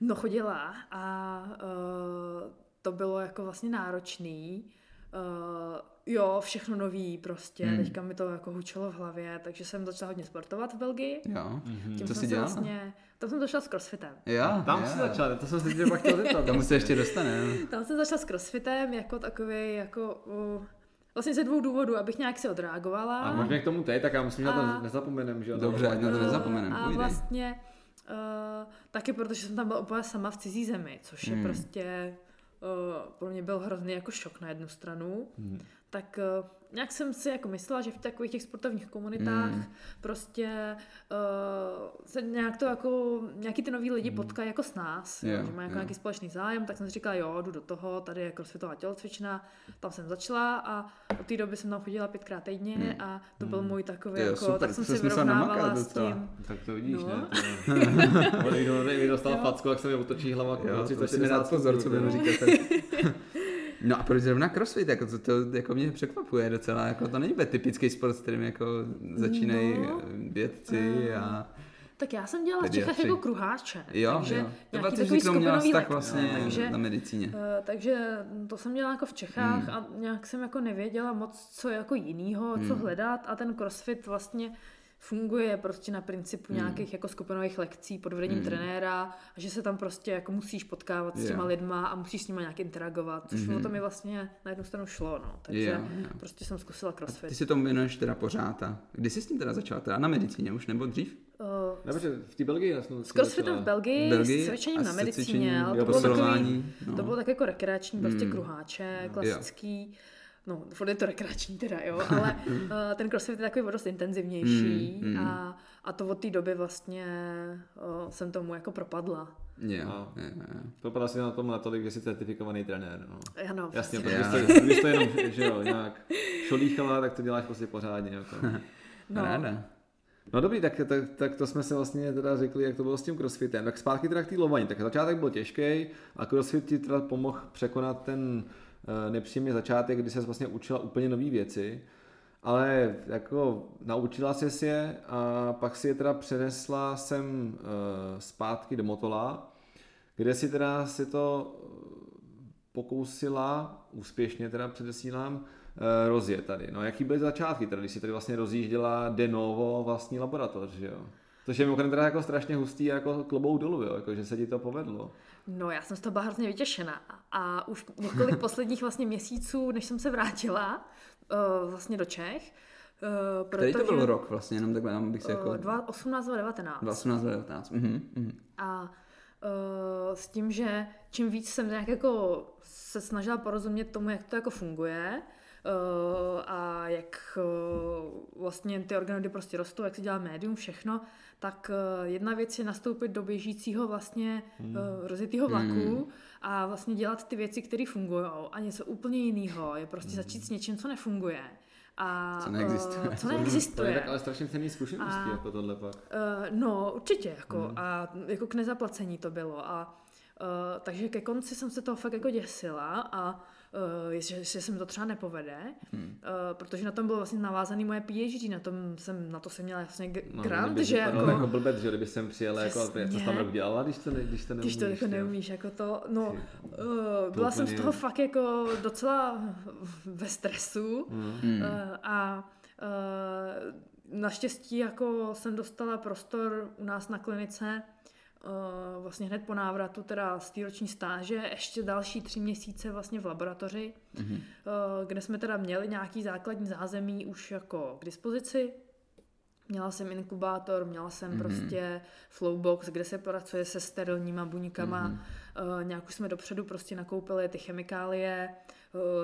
No chodila a uh, to bylo jako vlastně náročný. Uh, jo, všechno nový prostě, Hmm. teďka mi to jako hučelo v hlavě, takže jsem začala hodně sportovat v Belgii. Jo. Tím Co jsem jsi se dělala? Vlastně, tam jsem začala s crossfitem. Jo, Tam jsi začal, to jsem si tě pak chtěl zeptat. Tomu se ještě dostane. Tam jsem začala s crossfitem jako takový, jako uh, vlastně ze dvou důvodů, abych nějak si odreagovala. A možná k tomu teď, tak já myslím, že na to nezapomenem, že jo? Dobře, ať na to Eh, nezapomenem, A povídej. vlastně uh, taky protože jsem tam byla úplně sama v cizí zemi, což je Hmm. prostě pro mě byl hrozný jako šok na jednu stranu. Hmm. Tak uh, nějak jsem si jako myslela, že v takových těch sportovních komunitách Hmm. prostě uh, se nějak to jako, nějaký ty noví lidi potkají jako s nás, Jo, jo, že mají jako jo. nějaký společný zájem, tak jsem si říkala, jo, jdu do toho, tady je crossfitová tělocvična, tam jsem začala a od té doby jsem tam chodila pětkrát týdně Hmm. a to byl můj takový, Jo, jako, super, tak jsem to si vyrovnávala s tím. Tak to vidíš, No. ne? To- On někdo někdo dostal Jo. facku, jak se mi otočí hlava Jo, to 30 si mi dát pozor, co budeme říkat. No a proč zrovna crossfit, jako to, to jako mě překvapuje docela, jako to není typický sport, s kterým jako začínají No. vědci a Tak já jsem dělala v. Čechách jako kruháče, jo, takže jo. To byla takový ty, měla vztah lekce, vlastně takže, na medicíně. eh, takže to jsem dělala jako v Čechách Hmm. a nějak jsem jako nevěděla moc, co jako jinýho, co Hmm. hledat a ten crossfit vlastně funguje prostě na principu Hmm. nějakých jako skupinových lekcí pod vedením Hmm. trenéra a že se tam prostě jako musíš potkávat s těma lidma a musíš s nima nějak interagovat, což Mhm. o to mi vlastně na jednu stranu šlo, no. Takže Jo, jo. prostě jsem zkusila A crossfit. ty si tomu věnuješ teda pořád a kdy jsi s tím teda začala? Teda na medicíně už nebo dřív? Uh, Ne, protože v té Belgii jsem s crossfitem v Belgii, Belgii s cvičením a na medicíně, cvičením, ale jo, to bylo takový, no. To bylo tak jako rekreační, prostě Hmm. kruháče, klasický. No, furt je to rekreační teda, jo, ale uh, ten crossfit je takový dost intenzivnější Hmm, hmm. a, a to od té doby vlastně uh, jsem tomu jako propadla. Jo, No. jo, jo. Propadal si na tom natolik, že jsi certifikovaný trenér, no. Ano, Jasně, protože jsi, když to jenom, že jo, nějak šolíchala, tak to děláš prostě pořádně, jako. No. Ráda. No dobrý, tak, tak, tak, to jsme si vlastně teda řekli, jak to bylo s tím crossfitem. Tak zpátky teda k té lovaní. Tak začátek byl těžký a crossfit ti teda pomohl překonat ten uh, nepříjemný začátek, kdy se vlastně učila úplně nové věci. Ale jako naučila se je a pak si je teda přenesla sem uh, zpátky do Motola, kde si teda si to eh, pokousila, úspěšně teda předesílám, eh, rozjet tady. No jaký byly začátky, teda, když si tady vlastně rozjížděla de novo vlastní laboratoř, že jo? Což je mimochodem teda jako strašně hustý jako klobouk dolů, jo? Jako, že se ti to povedlo. No, já jsem z toho byla hrozně vytěšená a už několik posledních vlastně měsíců, než jsem se vrátila uh, vlastně do Čech, uh, Který to byl rok vlastně, jenom takhle, jenom bych si jako... Uh, 2018 a 19. 2018, 19. Mhm, mhm. A uh, s tím, že čím víc jsem nějak jako se snažila porozumět tomu, jak to jako funguje uh, a jak uh, vlastně ty organoidy prostě rostou, jak se dělá médium, všechno, tak uh, jedna věc je nastoupit do běžícího vlastně uh, rozjetého vlaku Hmm. a vlastně dělat ty věci, které fungují a něco úplně jiného je prostě začít s něčím, co nefunguje. A, Co neexistuje. uh, co To je neexistuje. tak ale strašně cený zkušeností, A- jako tohle pak. Uh, no, určitě, jako, Hmm. a jako k nezaplacení to bylo. A uh, takže ke konci jsem se toho fakt jako děsila a uh, že, že se mi to třeba nepovede, Hmm. uh, protože na tom bylo vlastně navázaný moje PhD, na, tom jsem, na to jsem měla vlastně g- No, grant, kdyby že jako, jako blbec, že kdyby jsem přijel, jako, co tam rok dělala, když to, ne, když to neumíš. když to jako neumíš, jako to, no, Ty, uh, byla jsem z toho fakt jako docela ve stresu, Mm. Hmm. Uh, a uh, naštěstí jako jsem dostala prostor u nás na klinice vlastně hned po návratu teda z té roční stáže, ještě další tři měsíce vlastně v laboratoři, Mhm. uh, kde jsme teda měli nějaký základní zázemí už jako k dispozici. Měla jsem inkubátor, měla jsem Mhm. prostě flowbox, kde se pracuje se sterilníma buňkama. Mhm. Uh, nějak už jsme dopředu prostě nakoupili ty chemikálie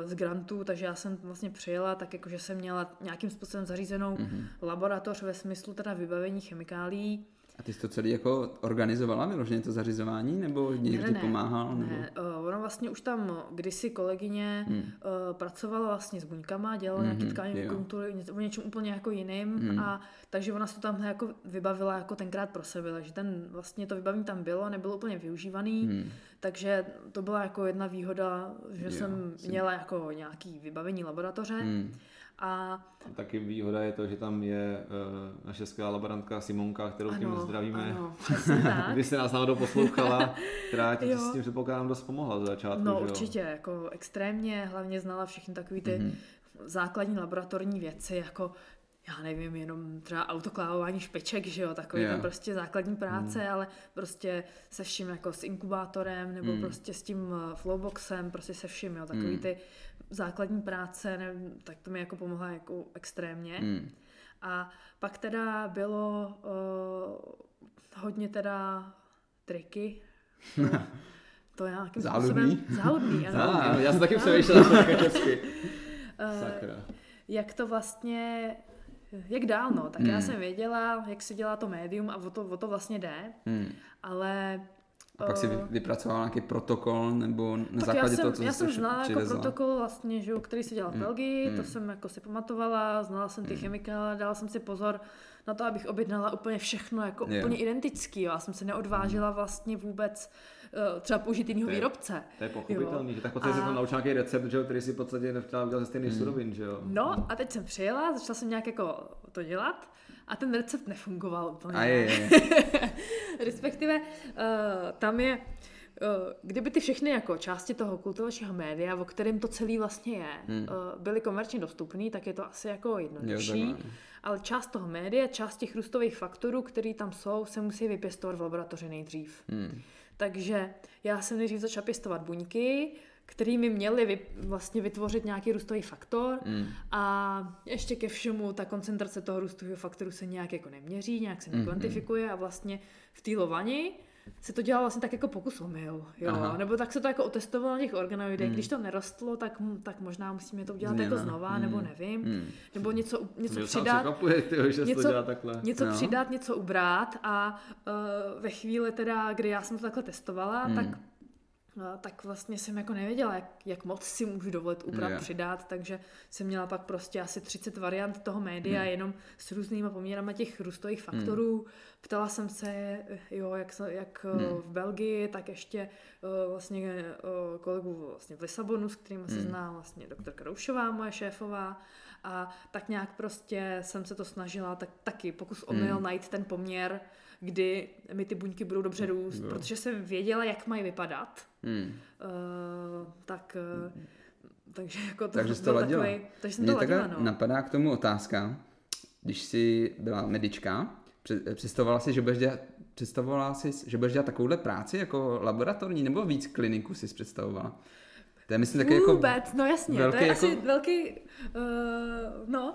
z grantů, takže já jsem vlastně přijela tak jako, že jsem měla nějakým způsobem zařízenou Mhm. laboratoř ve smyslu teda vybavení chemikálií A ty jsi to celý jako organizovala, vyloženě to zařizování, nebo někdo ti pomáhal? Nebo... Ne, uh, ona vlastně už tam kdysi kolegyně hmm. uh, pracovala vlastně s buňkama, dělala hmm, nějaký tkání kultury, o něčem úplně jako jiným hmm. a takže ona se to tam jako vybavila jako tenkrát pro sebe, takže ten vlastně to vybavení tam bylo, nebylo úplně využívaný, hmm. takže to byla jako jedna výhoda, že jo, jsem měla jako nějaký vybavení laboratoře. Hmm. A... Taky výhoda je to, že tam je uh, naše skvělá laborantka Simonka, kterou ano, tím zdravíme. Ano, Když se nás náhodou poslouchala, která ti s tím předpokládám dost pomohla za začátku. No že určitě, jako extrémně, hlavně znala všechny takové ty mm-hmm. základní laboratorní věci, jako já nevím, jenom třeba autoklávování špeček, že jo, takový yeah. ten prostě základní práce, mm. ale prostě se vším jako s inkubátorem nebo mm. prostě s tím eh, flowboxem, prostě se vším, jo, takový mm. ty základní práce, nevím, tak to mi jako pomohla jako extrémně. Mm. A pak teda bylo uh, hodně teda triky. To je nějakým Záludný? způsobem... Záludný? ano. Záludný. Já jsem taky přemýšlel česky. Uh, Sakra. Jak to vlastně jak dál, no. Tak hmm. já jsem věděla, jak se dělá to médium a o to, o to vlastně jde, hmm. ale... A pak si eh, vypracoval nějaký protokol nebo na tak základě já jsem, toho, co Já jsem znala jako protokol vlastně, že, který se dělal v hmm. Belgii, hmm. to jsem jako si pamatovala, znala jsem ty hmm. chemikály, dala jsem si pozor na to, abych objednala úplně všechno jako yeah. úplně identický. Jo. Já jsem se neodvážila vlastně vůbec uh, třeba použít jiného výrobce. To je pochopitelný, že tak podstatě a... se tam naučil nějaký recept, že který si v podstatě nechtěla udělat ze stejných hmm. surovin, že jo. No a teď jsem přijela, začala jsem nějak jako to dělat a ten recept nefungoval úplně. A je, je. Respektive uh, tam je Eh, kdyby ty všechny jako části toho kultivačního média, o kterém to celý vlastně je, hmm. Eh, byly komerčně dostupné, tak je to asi jako jednodušší. ale část toho média, část těch růstových faktorů, které tam jsou, se musí vypěstovat v laboratoři nejdřív. Hmm. Takže já jsem nejdřív začala pěstovat buňky, kterými měly vy, vlastně vytvořit nějaký růstový faktor mm. a ještě ke všemu ta koncentrace toho růstového faktoru se nějak jako neměří, nějak se nekvantifikuje mm. a vlastně v té lovani se to dělalo vlastně tak jako pokus omyl, jo, Aha. nebo tak se to jako otestovalo na těch organoidech, hmm. když to nerostlo, tak, tak možná musíme to udělat Změna. jako znova, hmm. nebo nevím, hmm. nebo něco, něco přidat, kapuje, tyjo, že něco, to dělá takhle. něco no. přidat, něco ubrat a uh, ve chvíli teda, kdy já jsem to takhle testovala, hmm. tak No, tak vlastně jsem jako nevěděla, jak, jak moc si můžu dovolit ubrat, yeah. přidat, takže jsem měla pak prostě asi 30 variant toho média, mm. jenom s různýma poměrama těch růstových faktorů. Mm. Ptala jsem se, jo, jak, jak mm. v Belgii, tak ještě uh, vlastně uh, kolegu vlastně v Lisabonu, s kterým mm. se zná vlastně doktor Kroušová, moje šéfová, a tak nějak prostě jsem se to snažila, tak taky pokus omyl mm. najít ten poměr, kdy mi ty buňky budou dobře růst, no. protože jsem věděla, jak mají vypadat. Hmm. Uh, tak uh, takže jako to takže to ladila. Takový, takže jsem Mě to ladila, no. napadá k tomu otázka, když jsi byla medička, představovala si, že budeš dělat představovala jsi, že budeš dělat takovouhle práci jako laboratorní, nebo víc kliniku si představovala? To je myslím taky jako... Vůbec, no jasně, velký, to je jako... asi velký, uh, no,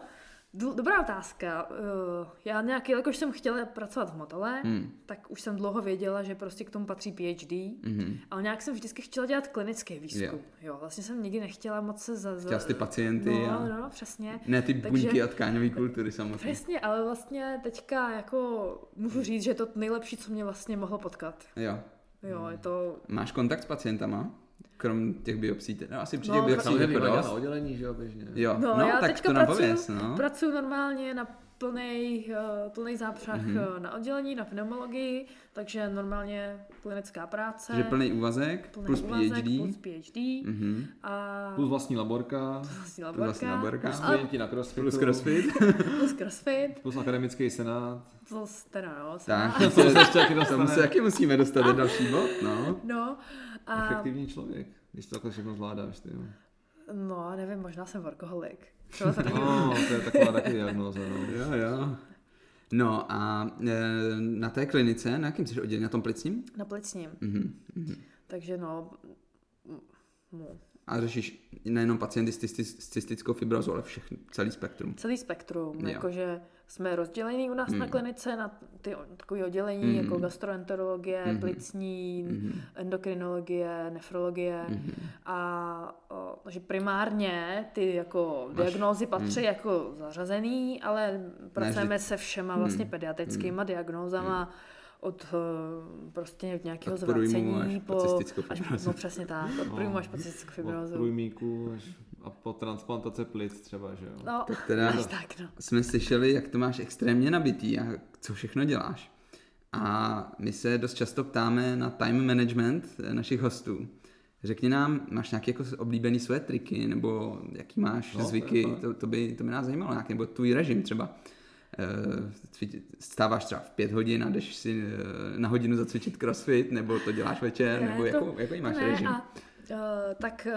Dobrá otázka. Eh, já nějak, jakož jsem chtěla pracovat v motole, hmm. tak už jsem dlouho věděla, že prostě k tomu patří PhD, hmm. ale nějak jsem vždycky chtěla dělat klinický výzkum. Yeah. Jo, vlastně jsem nikdy nechtěla moc se za... Chtěla ty pacienty no, a... No, no, přesně. Ne ty Takže... buňky a tkáňové kultury samozřejmě. Přesně, ale vlastně teďka jako můžu říct, že je to nejlepší, co mě vlastně mohlo potkat. Jo. Jo, je to... Máš kontakt s pacientama? Krom těch biopsí, no asi při těch no, biopsích jako dost. na oddělení, že jo, běžně. Jo, no, no já tak teďka to pracuji, napověz, no. pracuji normálně na plný, uh, plný zápřah mm-hmm. na oddělení, na pneumologii, takže normálně klinická práce. Takže plný úvazek, plný plus úvazek, PhD. Plus PhD. Mm-hmm. A... Plus vlastní laborka. Plus vlastní laborka. Plus vlastní laborka. Plus klienti na crossfit. Plus crossfit. plus crossfit. Plus akademický senát. Plus teda no, senát. Tak, to se ještě taky dostane. se taky musíme dostat do další bod, no. No. A... Efektivní člověk, když to takhle všechno zvládáš, ty jo. No, nevím, možná jsem workoholik. Třeba to no, to je taková taky diagnoza, no. Jo, jo. No a e, na té klinice, na jakým jsi oddělení? Na tom plicním? Na plicním. Mm-hmm. Takže no, no. A řešíš nejenom pacienty s cystickou fibrozou, ale všechny, celý spektrum. Celý spektrum, jo. jakože jsme rozdělení u nás Hmm. na klinice na ty takové oddělení Mhm. jako gastroenterologie, Mhm. plicní, Mhm. endokrinologie, nefrologie Mhm. a o, takže primárně ty jako Máš- diagnózy patří jako zařazený, ale pracujeme se všema vlastně Hmm. pediatrickýma diagnózama od eh, prostě nějakého Od zvracení po až, no přesně tak, od průjmu až po cystickou Od fibrózu. průjmíku až a po transplantace plic třeba, že jo. No, Tak teda- až tak, no. jsme slyšeli, jak to máš extrémně nabitý a co všechno děláš. A my se dost často ptáme na time management eh, našich hostů. Řekni nám, máš nějaké jako oblíbený své triky, nebo jaký máš No, to zvyky, fakt. to, to, by, to by nás zajímalo, nějaký, nebo tvůj režim třeba. Eh, Stáváš třeba v pět hodin a jdeš si eh, na hodinu zacvičit crossfit, nebo to děláš večer, Ne, nebo to- jako, jaký máš ne, režim? A, uh, tak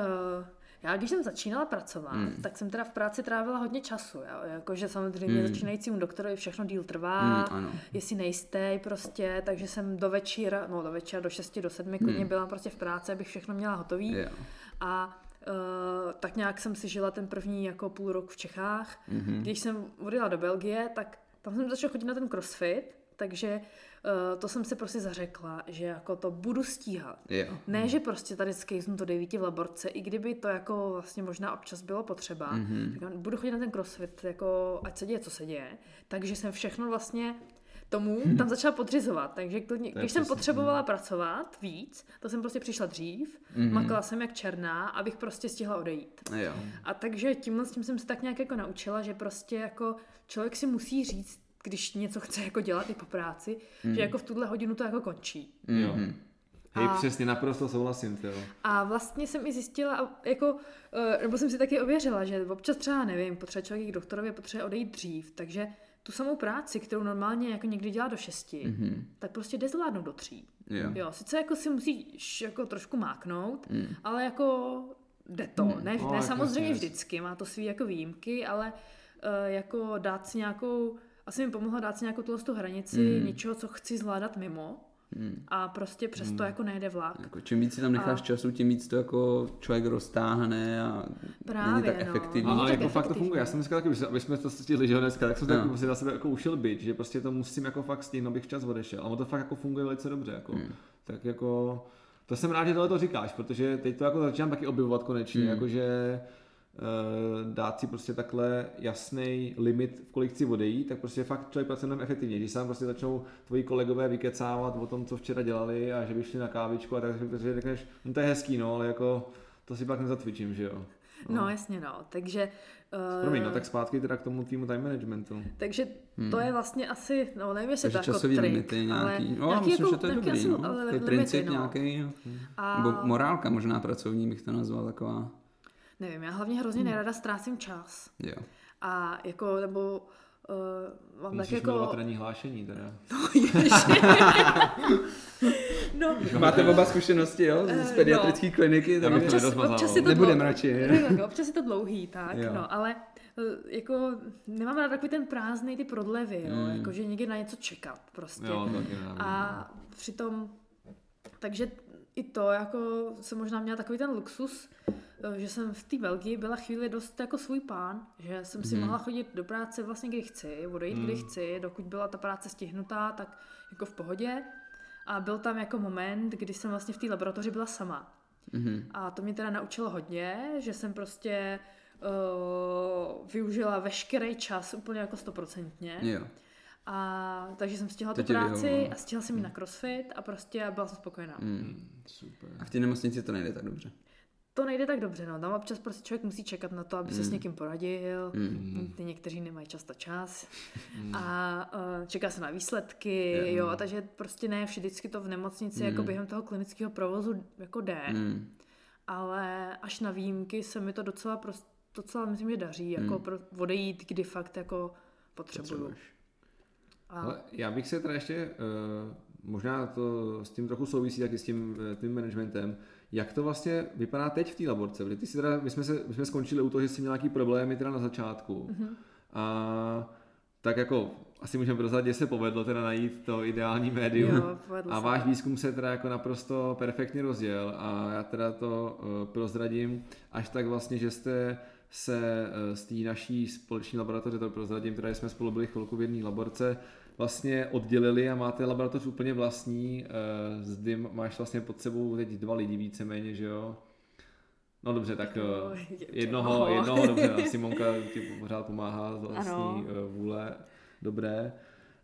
uh, já když jsem začínala pracovat, Hmm. tak jsem teda v práci trávila hodně času. Jo? Jakože samozřejmě Hmm. začínajícímu doktorovi všechno díl trvá, Hmm, ano. je si nejistý prostě, takže jsem do večera, no do večera, do 6, do 7 klidně Hmm. byla prostě v práci, abych všechno měla hotový. Jo. A uh, tak nějak jsem si žila ten první jako půl rok v Čechách. Mhm. Když jsem odjela do Belgie, tak tam jsem začala chodit na ten crossfit, takže uh, to jsem si prostě zařekla, že jako to budu stíhat. Jo. Ne, že prostě tady skejznu to devíti v laborce, i kdyby to jako vlastně možná občas bylo potřeba, Mhm. mm-hmm. tak budu chodit na ten crossfit, jako ať se děje, co se děje. Takže jsem všechno vlastně tomu tam začala podřizovat. Takže to, když jsem potřebovala pracovat víc, to jsem prostě přišla dřív, Mhm. mm-hmm. makala jsem jak černá, abych prostě stihla odejít. Jo. A takže tímhle s tím jsem se tak nějak jako naučila, že prostě jako člověk si musí říct, když něco chce jako dělat i po práci, mm. že jako v tuhle hodinu to jako končí. Jo. Mhm. Hej, přesně, naprosto souhlasím, jo. A vlastně jsem i zjistila, jako, eh, nebo jsem si taky ověřila, že občas třeba, nevím, potřebuje člověk k doktorovi, potřebuje odejít dřív, takže tu samou práci, kterou normálně jako někdy dělá do šesti, Mhm. tak prostě jde zvládnout do tří. Jo. Jo, sice jako si musíš jako trošku máknout, Mm. ale jako jde to. Ne, No, ne jako samozřejmě vždycky, má to svý jako výjimky, ale uh, jako dát si nějakou, asi mi pomohlo dát si nějakou tuhle tu hranici Mm. něčeho, co chci zvládat mimo Mm. a prostě přesto jako nejde vlak. Jako čím víc si tam necháš A- času, tím víc to jako člověk roztáhne a Právě, není tak no. A, efektivní. Ale tak jako fakt to funguje. Já jsem dneska taky, aby jsme to stihli, že jo, dneska, tak jsem No. taky prostě na sebe jako ušil byt, že prostě to musím jako fakt stihnout, abych včas odešel. A ono to fakt jako funguje velice dobře. Jako. Hmm. Tak jako, to jsem rád, že tohle to říkáš, protože teď to jako začínám taky objevovat konečně, Hmm. jakože dát si prostě takhle jasný limit, v kolik chci odejít, tak prostě fakt člověk pracuje mnohem efektivně. Když se tam prostě začnou tvoji kolegové vykecávat o tom, co včera dělali a že by šli na kávičku a tak si řekneš, no to je hezký, no, ale jako to si pak nezacvičím, že jo. No jasně no, takže... Uh, Promiň, no tak zpátky teda k tomu týmu time managementu. Takže to je vlastně asi, no nevím, jestli Takže to jako časový trik, limity ale nějaký. No, nějaký myslím, jako, že to je nějaký dobrý. asi, No. ale Takový limity, princip no. nějaký. no. A- Nebo morálka možná pracovní bych to nazval taková. Nevím, já hlavně hrozně nerada ztrácím čas. Jo. A jako, nebo uh, mám tak Musíš jako... milovat ranní hlášení teda. no, Máte oba zkušenosti, jo? Eh, Z pediatrické kliniky, Já bych takže to občas, občas je to Nebudem dlou- radši. Takhle, občas je to dlouhý, tak, Jo. no, ale eh, jako nemám rád takový ten prázdný ty prodlevy, jo, Mm. jako že někdy na něco čekat prostě. Jo, taky nevím. A přitom, takže i to, jako jsem možná měla takový ten luxus, eh, že jsem v té Belgii byla chvíli dost jako svůj pán, že jsem si Mhm. mohla chodit do práce vlastně kdy chci, odejít kdy chci, dokud byla ta práce stihnutá, tak jako v pohodě. A byl tam jako moment, kdy jsem vlastně v té laboratoři byla sama. Mhm. A to mě teda naučilo hodně, že jsem prostě uh, využila veškerý čas úplně jako stoprocentně. Jo. A takže jsem stihla To tu práci a stihla jsem jít na crossfit a prostě a byla jsem spokojená. Mm. Super. A v té nemocnici to nejde tak dobře. To nejde tak dobře, no. Tam občas prostě člověk musí čekat na to, aby se s někým poradil. Mm. Ty někteří nemají často čas. A uh, čeká se na výsledky, jo. A takže prostě ne vždycky to v nemocnici jako během toho klinického provozu jako jde. Mm. Ale až na výjimky se mi to docela, prost, docela myslím, že daří, jako pro, odejít, kdy fakt jako potřebuju. Potřebuješ. A, Ale já bych se teda ještě, uh, možná to s tím trochu souvisí taky s tím, uh, tím managementem, jak to vlastně vypadá teď v té laborce? Protože ty si teda, my jsme, se, my jsme skončili u toho, že jsi měl nějaký problémy teda na začátku. Mhm. Mm-hmm. A tak jako asi můžeme prozradit, že se povedlo teda najít to ideální médium. Jo, a váš výzkum se teda jako naprosto perfektně rozjel a já teda to uh, prozradím až tak vlastně, že jste se eh, z té naší společní laboratoře, to prozradím, které jsme spolu byli chvilku v jedné laborce, vlastně oddělili a máte laboratoř úplně vlastní. Eh, zde máš vlastně pod sebou teď dva lidi víceméně, že jo? No dobře, tak eh, jednoho, jednoho dobře, Simonka ti pořád pomáhá z vlastní ano. vůle, dobré.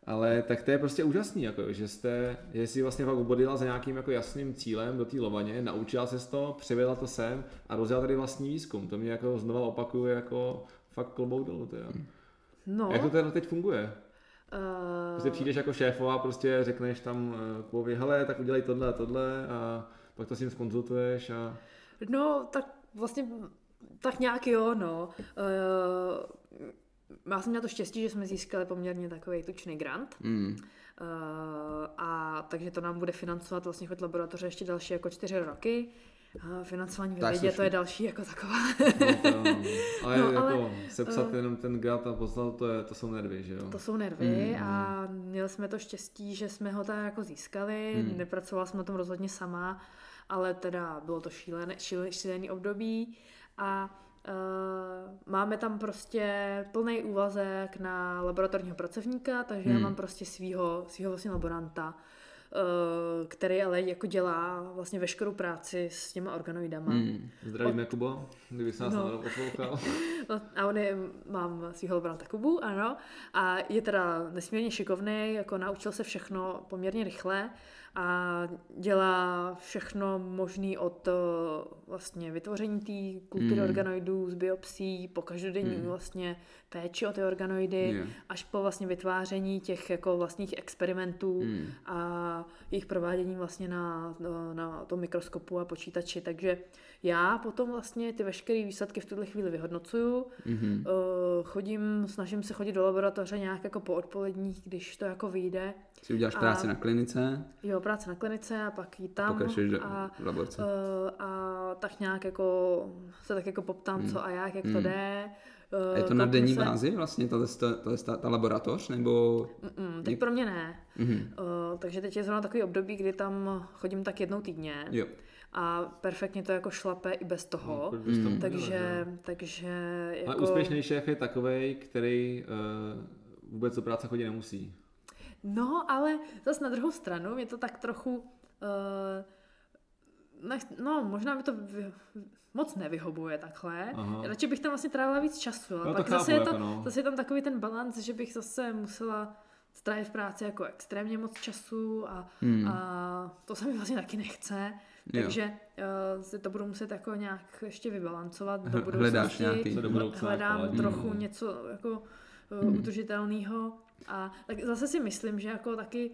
Ale tak to je prostě úžasný, jako, že jste, že si vlastně fakt obodila za nějakým jako jasným cílem do té lovaně, naučila se to, přivedla to sem a rozjela tady vlastní výzkum. To mě jako znova opakuje jako fakt klobouk dolů. Teda. No. Jak to teda teď funguje? Uh... Prostě přijdeš jako šéfová, prostě řekneš tam Kubovi, hele, tak udělej tohle a tohle a pak to s ním skonzultuješ a... No, tak vlastně tak nějak jo, no. Uh, já jsem měla to štěstí, že jsme získali poměrně takový tučný grant. Mm. Uh, a takže to nám bude financovat vlastně chod laboratoře ještě další jako čtyři roky. Financování ve vědě, to je další jako taková. no, to, no. Ale no, jako ale, sepsat uh, jenom ten grant a poslat, to, je, to jsou nervy, že jo? To jsou nervy mm, a měli jsme to štěstí, že jsme ho tak jako získali. Mm. Nepracovala jsem na tom rozhodně sama, ale teda bylo to šílené, šílený, šílený období a Uh, máme tam prostě plný úvazek na laboratorního pracovníka, takže hmm. já mám prostě svýho, svýho vlastně laboranta, který ale jako dělá vlastně veškerou práci s těma organoidama. Hmm. Zdravíme Od... Kubo, kdyby se nás no. poslouchal. a on je, mám svýho laboranta Kubu, ano, a je teda nesmírně šikovný, jako naučil se všechno poměrně rychle, a dělá všechno možné od eh, vlastně vytvoření té kultury mm. organoidů z biopsí, po každodenní mm. vlastně péči o ty organoidy, yeah. až po vlastně vytváření těch jako vlastních experimentů mm. a jejich provádění vlastně na, na, na tom mikroskopu a počítači. Takže já potom vlastně ty veškeré výsledky v tuhle chvíli vyhodnocuju. Mm-hmm. Chodím, snažím se chodit do laboratoře nějak jako po odpoledních, když to jako vyjde. Si uděláš a, práci na klinice? Jo, práce na klinice a pak jít tam. do a, laborce. A, a tak nějak jako se tak jako poptám, mm. co a jak, jak mm. to hmm. jde. A je to na denní se... bázi vlastně, ta, ta, ta, ta, ta laboratoř, nebo... Mm-mm, teď pro mě ne. Mm-hmm. Uh, takže teď je zrovna takový období, kdy tam chodím tak jednou týdně. Jo a perfektně to jako šlape i bez toho. No, mm. takže, takže jako... Ale úspěšný šéf je takový, který uh, vůbec do práce chodit nemusí. No, ale zase na druhou stranu mě to tak trochu uh, no, možná mi to vy, moc nevyhobuje takhle. Aha. Radši bych tam vlastně trávila víc času. A no, pak zase, chápu, je to, jako no. zase je tam takový ten balans, že bych zase musela strávit v práci jako extrémně moc času a, hmm. a to se mi vlastně taky nechce. Takže uh, si to budu muset jako nějak ještě vybalancovat do Hledáš nějaký. do Hledám ale... trochu hmm. něco jako uh, hmm. udržitelného. A tak zase si myslím, že jako taky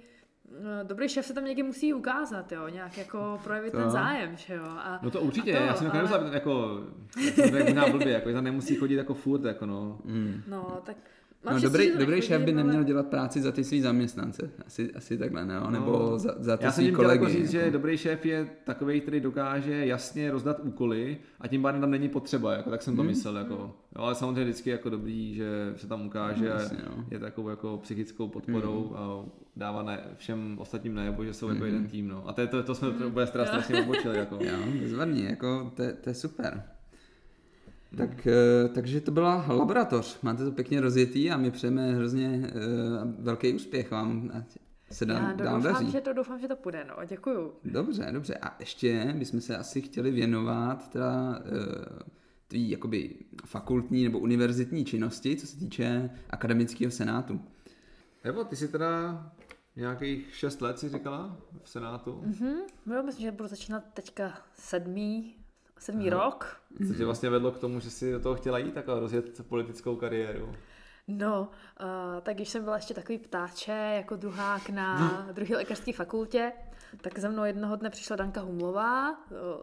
No, dobrý šéf se tam někdy musí ukázat, jo, nějak jako projevit to. ten zájem, že jo. A, no to určitě, to, já jsem ale... jako, jako, jako blbě, jako, nemusí chodit jako furt, jako no. Mm. No, tak no, dobrý, dobrý šéf by neměl dělat práci za ty svý zaměstnance, asi, asi takhle, ne? No, nebo za, za ty Já jsem kolegy. Jako říct, že dobrý šéf je takový, který dokáže jasně rozdat úkoly a tím pádem tam není potřeba, jako, tak jsem to hmm. myslel. Jako. Jo, ale samozřejmě vždycky jako dobrý, že se tam ukáže a no. je takovou jako psychickou podporou hmm. a dává ne, všem ostatním najevo, že jsou hmm. jako jeden tým. No. A to, to, to jsme to vůbec strašně obočili. Jako. Jo, bezvadný, jako to, to je super. Tak, eh, takže to byla laboratoř. Máte to pěkně rozjetý a my přejeme hrozně uh, velký úspěch vám. Se dá, Já doufám, že to, doufám, že to půjde, no, děkuju. Dobře, dobře. A ještě bychom se asi chtěli věnovat teda uh, tvý jakoby fakultní nebo univerzitní činnosti, co se týče akademického senátu. Evo, ty jsi teda nějakých šest let si říkala v senátu? Mhm, no, myslím, že budu začínat teďka sedmý sedmý Aha. rok. Co tě vlastně vedlo k tomu, že jsi do toho chtěla jít tak a rozjet politickou kariéru? No, uh, tak když jsem byla ještě takový ptáče, jako druhák na druhé lékařské fakultě, tak za mnou jednoho dne přišla Danka Humlová,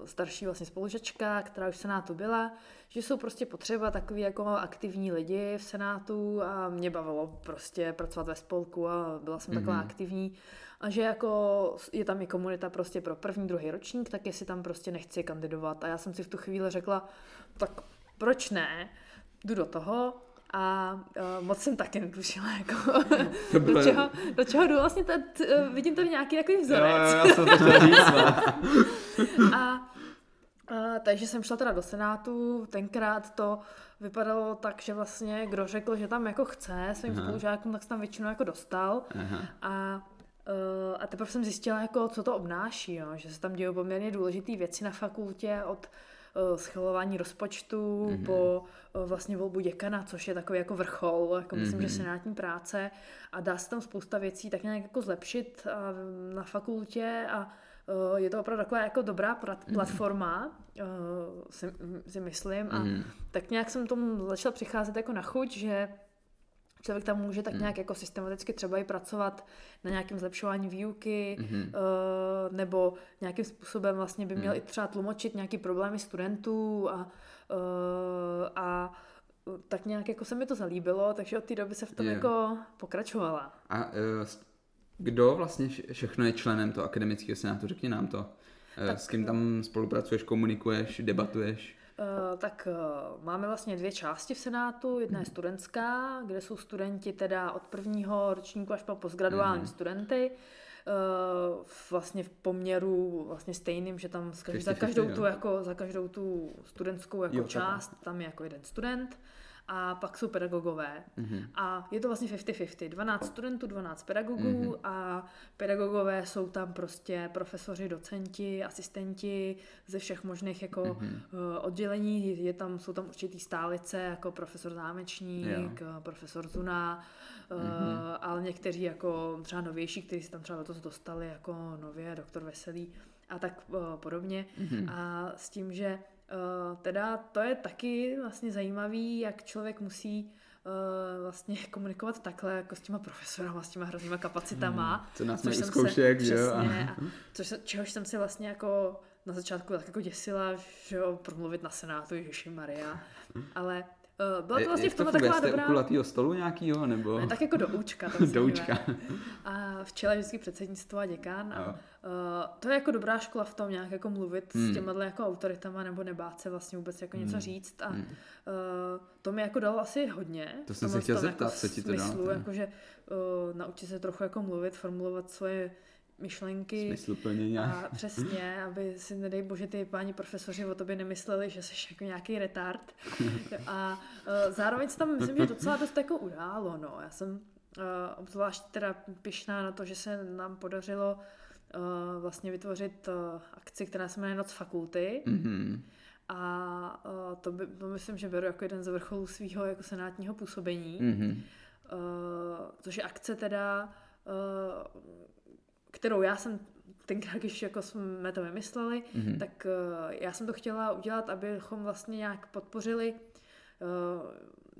starší vlastně spolužačka, která už v Senátu byla, že jsou prostě potřeba takový jako aktivní lidi v Senátu a mě bavilo prostě pracovat ve spolku a byla jsem mm-hmm. taková mhm. aktivní a že jako je tam i komunita prostě pro první, druhý ročník, tak jestli tam prostě nechci kandidovat. A já jsem si v tu chvíli řekla, tak proč ne, jdu do toho, a uh, moc jsem taky netušila, jako, do, čeho, do čeho jdu vlastně, tady, uh, vidím tady nějaký jako vzorec. Jo, jo, já jsem to říct, no. a Uh, takže jsem šla teda do Senátu, tenkrát to vypadalo tak, že vlastně kdo řekl, že tam jako chce svým Aha. spolužákům, tak se tam většinou jako dostal. Aha. A, uh, a teprve jsem zjistila, jako, co to obnáší, jo? že se tam dějí poměrně důležité věci na fakultě od uh, schvalování rozpočtu mm-hmm. po uh, vlastně volbu děkana, což je takový jako vrchol, jako myslím, že senátní práce a dá se tam spousta věcí tak nějak jako zlepšit a, na fakultě a uh, je to opravdu taková jako dobrá plat- platforma, uh, si, si myslím a Mhm. tak nějak jsem tomu začala přicházet jako na chuť, že člověk tam může Hmm. tak nějak jako systematicky třeba i pracovat na nějakém zlepšování výuky, Mhm. eh, nebo nějakým způsobem vlastně by měl Hmm. i třeba tlumočit nějaký problémy studentů a, eh, a tak nějak jako se mi to zalíbilo, takže od té doby se v tom Jo. jako pokračovala. A eh, kdo vlastně vše- všechno je členem toho akademického senátu? Řekni nám to. Tak, S kým tam spolupracuješ, komunikuješ, debatuješ? Eh, tak eh, máme vlastně dvě části v Senátu. Jedna je studentská, kde jsou studenti teda od prvního ročníku až po postgraduální Mhm. studenty. eh, vlastně v poměru vlastně stejným, že tam za 50-50, každou tu jako za každou tu studentskou jako Jo, část tam je jako jeden student a pak jsou pedagogové. Mhm. A je to vlastně 50-50. 12 studentů, 12 pedagogů Mhm. a pedagogové jsou tam prostě profesoři, docenti, asistenti ze všech možných jako Mhm. eh, oddělení. Je tam, jsou tam určitý stálice jako profesor Zámečník, eh, profesor Zuna, Mhm. ale někteří jako třeba novější, kteří se tam třeba letos dostali jako nově, doktor Veselý a tak eh, podobně. Mhm. A s tím, že teda to je taky vlastně zajímavý, jak člověk musí uh, vlastně komunikovat takhle jako s těma profesorama, s těma hroznýma kapacitama. Hmm. Co nás mají jsem zkoušek, že jo? A což čehož jsem si vlastně jako na začátku tak jako děsila, že jo, promluvit na Senátu, Ježíši Maria. Ale uh, byla to Je- vlastně jak v tom funguje? taková dobrá... kulatýho stolu nějakýho, nebo? Ne, tak jako do účka. Do účka. A v čele vždycky předsednictvo a děkán. A, uh, to je jako dobrá škola v tom nějak jako mluvit Hmm. s těma jako autoritama nebo nebát se vlastně vůbec jako něco Hmm. říct. A Hmm. uh, to mi jako dalo asi hodně. To jsem se tomhle chtěl tom zeptat, jako co ti to dalo, smyslu, teda. jakože uh, naučit se trochu jako mluvit, formulovat svoje myšlenky. Smysluplně nějak. A přesně, aby si, nedej bože, ty páni profesoři o tobě nemysleli, že jsi jako nějaký retard. A uh, zároveň se tam, myslím, že docela dost jako událo, no. Já jsem uh, obzvlášť teda pišná na to, že se nám podařilo uh, vlastně vytvořit uh, akci, která se jmenuje Noc fakulty. Mhm. A uh, to, by, to myslím, že beru jako jeden z vrcholů svého jako senátního působení. Mhm. Uh, což je akce teda, uh, kterou já jsem tenkrát, když jako jsme to vymysleli, Mhm. tak uh, já jsem to chtěla udělat, abychom vlastně nějak podpořili uh,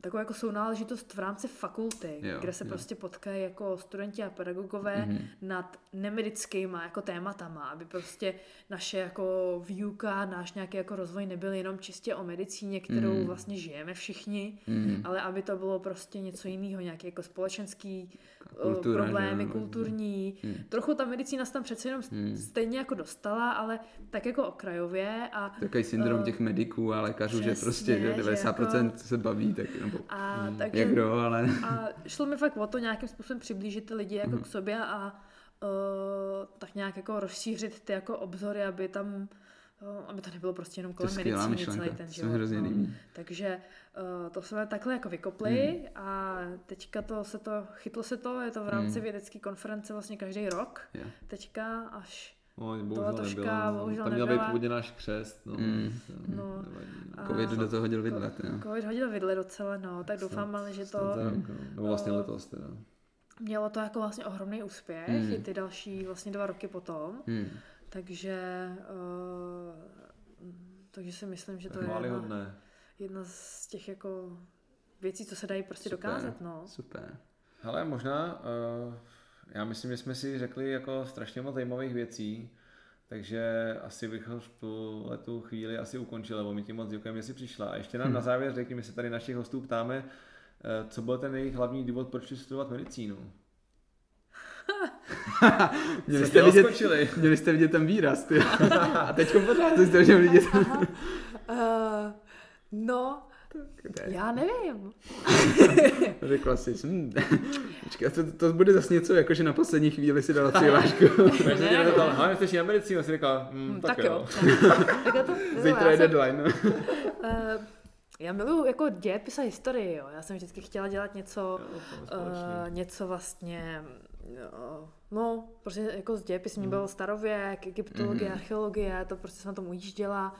takovou jako sounáležitost v rámci fakulty, Jo, kde se jo. prostě potkají jako studenti a pedagogové Mhm. nad nemedickýma jako tématama, aby prostě naše jako výuka, náš nějaký jako rozvoj nebyl jenom čistě o medicíně, kterou Mhm. vlastně žijeme všichni, Mhm. ale aby to bylo prostě něco jiného, nějaký jako společenský eh, Kultura, problémy, že jo, kulturní. Hmm. Trochu ta medicína se tam přece jenom Hmm. stejně jako dostala, ale tak jako okrajově a Takový syndrom Eh, těch mediků a lékařů, že přesně, prostě že že 90% jako- se baví, tak nebo a hmm, takže, jak kdo, ale a šlo mi fakt o to nějakým způsobem přiblížit ty lidi jako Mhm. k sobě a uh, tak nějak jako rozšířit ty jako obzory, aby tam uh, aby to nebylo prostě jenom kolem medicíny celý ten život. hrozně no. Takže uh, to jsme takhle jako vykopli Hmm. a teďka to se to, chytlo se to, je to v rámci Hmm. vědecké konference vlastně každý rok. Jo. Teďka až No, bohužel troška, nebyla. no. bohužel Tam měl být původně náš křest. No. Mm. No. No. A- Covid do toho hodil vidle, jo. Covid hodil vidle docela, no, tak Snad- doufám, ale že to rok, no. Nebo vlastně eh, letos teda. mělo to jako vlastně ohromný úspěch, Hmm. i ty další vlastně dva roky potom, Hmm. takže uh, takže si myslím, že to je jedna, Chválihodné. jedna z těch jako věcí, co se dají prostě Super. dokázat, no. Super. Ale možná, uh, já myslím, že jsme si řekli jako strašně moc zajímavých věcí, takže asi bychom v tuhle tu chvíli asi ukončili, lebo my ti moc děkujeme, že jsi přišla. A ještě nám Hm. na závěr řekni, my se tady našich hostů ptáme, eh, co byl ten jejich hlavní důvod, proč studovat medicínu? Měli jste, vidět, měli jste vidět ten výraz, ty. A teď pořád jste vidět. Uh, no, Kde? Já nevím. Řekla jsi, hm, počkej, to, to bude zase něco, jako že na poslední chvíli si dala přihlášku. Takže tě neptal, ale jsi na medicínu, si říkal, hm, tak, tak jo. tak je to, Zítra je já jsem- deadline. No. Eh, já miluju jako dějepis a historii, jo. Já jsem vždycky chtěla dělat něco, uh, něco vlastně, uh, no, prostě jako z dějepis mě byl starověk, egyptologie, archeologie, to prostě jsem na tom ujížděla.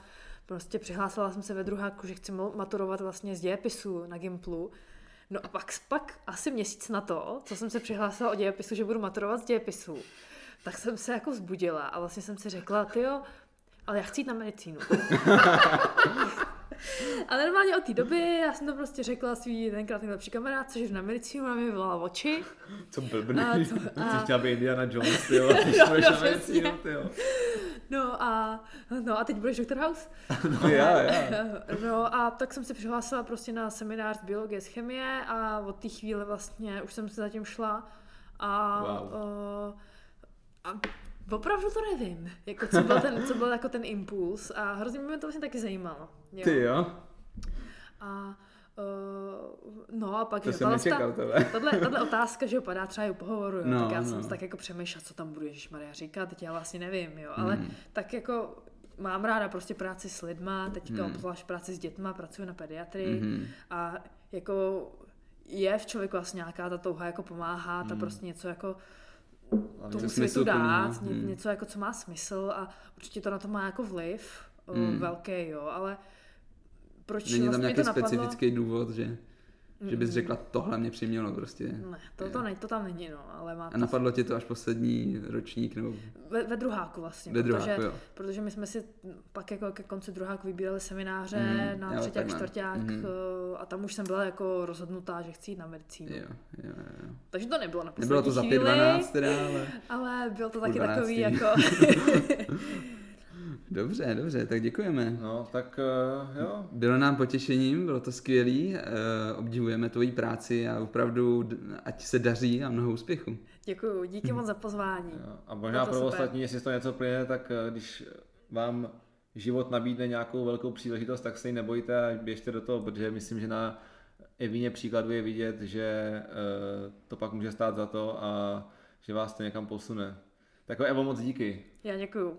Prostě přihlásila jsem se ve druháku, že chci ma- maturovat vlastně z dějepisu na Gimplu. No a pak, pak asi měsíc na to, co jsem se přihlásila o dějepisu, že budu maturovat z dějepisu, tak jsem se jako zbudila a vlastně jsem si řekla, ty jo, ale já chci jít na medicínu. A normálně od té doby já jsem to prostě řekla svý tenkrát nejlepší kamarádce, že jdu na medicínu a mi vyvolala oči. Co blbne. A, to, a, chtěla být Indiana Jones, ty jo, ty No, no, na medicínu, ty jo. no, a, no a teď budeš doktor House. No, já, já. No a tak jsem se přihlásila prostě na seminář z biologie, z chemie a od té chvíle vlastně už jsem se zatím šla a, Wow. uh, a opravdu to nevím, jako co byl ten, co byl jako ten impuls a hrozně mě to vlastně taky zajímalo. Jo. Ty jo, A uh, no a pak to že jsem nečekal ta-. Tahle, tahle otázka, že padá třeba i u pohovoru, jo, No, tak já no. jsem tak jako přemýšlela, co tam budu Maria říkat, teď já vlastně nevím, jo, ale Hmm. tak jako mám ráda prostě práci s lidma, teďka Hmm. obzvlášť práci s dětma, pracuji na pediatrii Mhm. a jako je v člověku vlastně nějaká ta touha jako pomáhat a Hmm. prostě něco jako Hlavně tomu to světu dát, ně, Hmm. něco jako co má smysl a určitě to na to má jako vliv, Hmm. hmm. velký, jo, ale proč Není tam vlastně mě nějaký to napadlo? specifický důvod, že, že bys Mm. řekla, tohle mě přimělo prostě. Ne, to, to, ne, to tam není, no, ale má A napadlo tě to až poslední ročník nebo ve, ve druháku vlastně, ve druháku, protože, jo. protože my jsme si pak jako ke konci druháku vybírali semináře Mm, na jo, třetí a čtvrták eh, a tam už jsem byla jako rozhodnutá, že chci jít na medicínu. Jo, jo, jo. Takže to nebylo na poslední Nebylo to za chvíli, 5.12 teda, ale... ale bylo to taky takový jako... Dobře, dobře, tak děkujeme. No, tak uh, jo. Bylo nám potěšením, bylo to skvělý, eh, obdivujeme tvoji práci a opravdu ať se daří a mnoho úspěchu. Děkuju, díky moc za pozvání. jo. A možná to pro super. ostatní, jestli z toho něco plyne, tak eh, když vám život nabídne nějakou velkou příležitost, tak se ji nebojte a běžte do toho, protože myslím, že na Evině příkladu je vidět, že eh, to pak může stát za to a že vás to někam posune. Tak jo, Evo, moc díky. Já děkuju.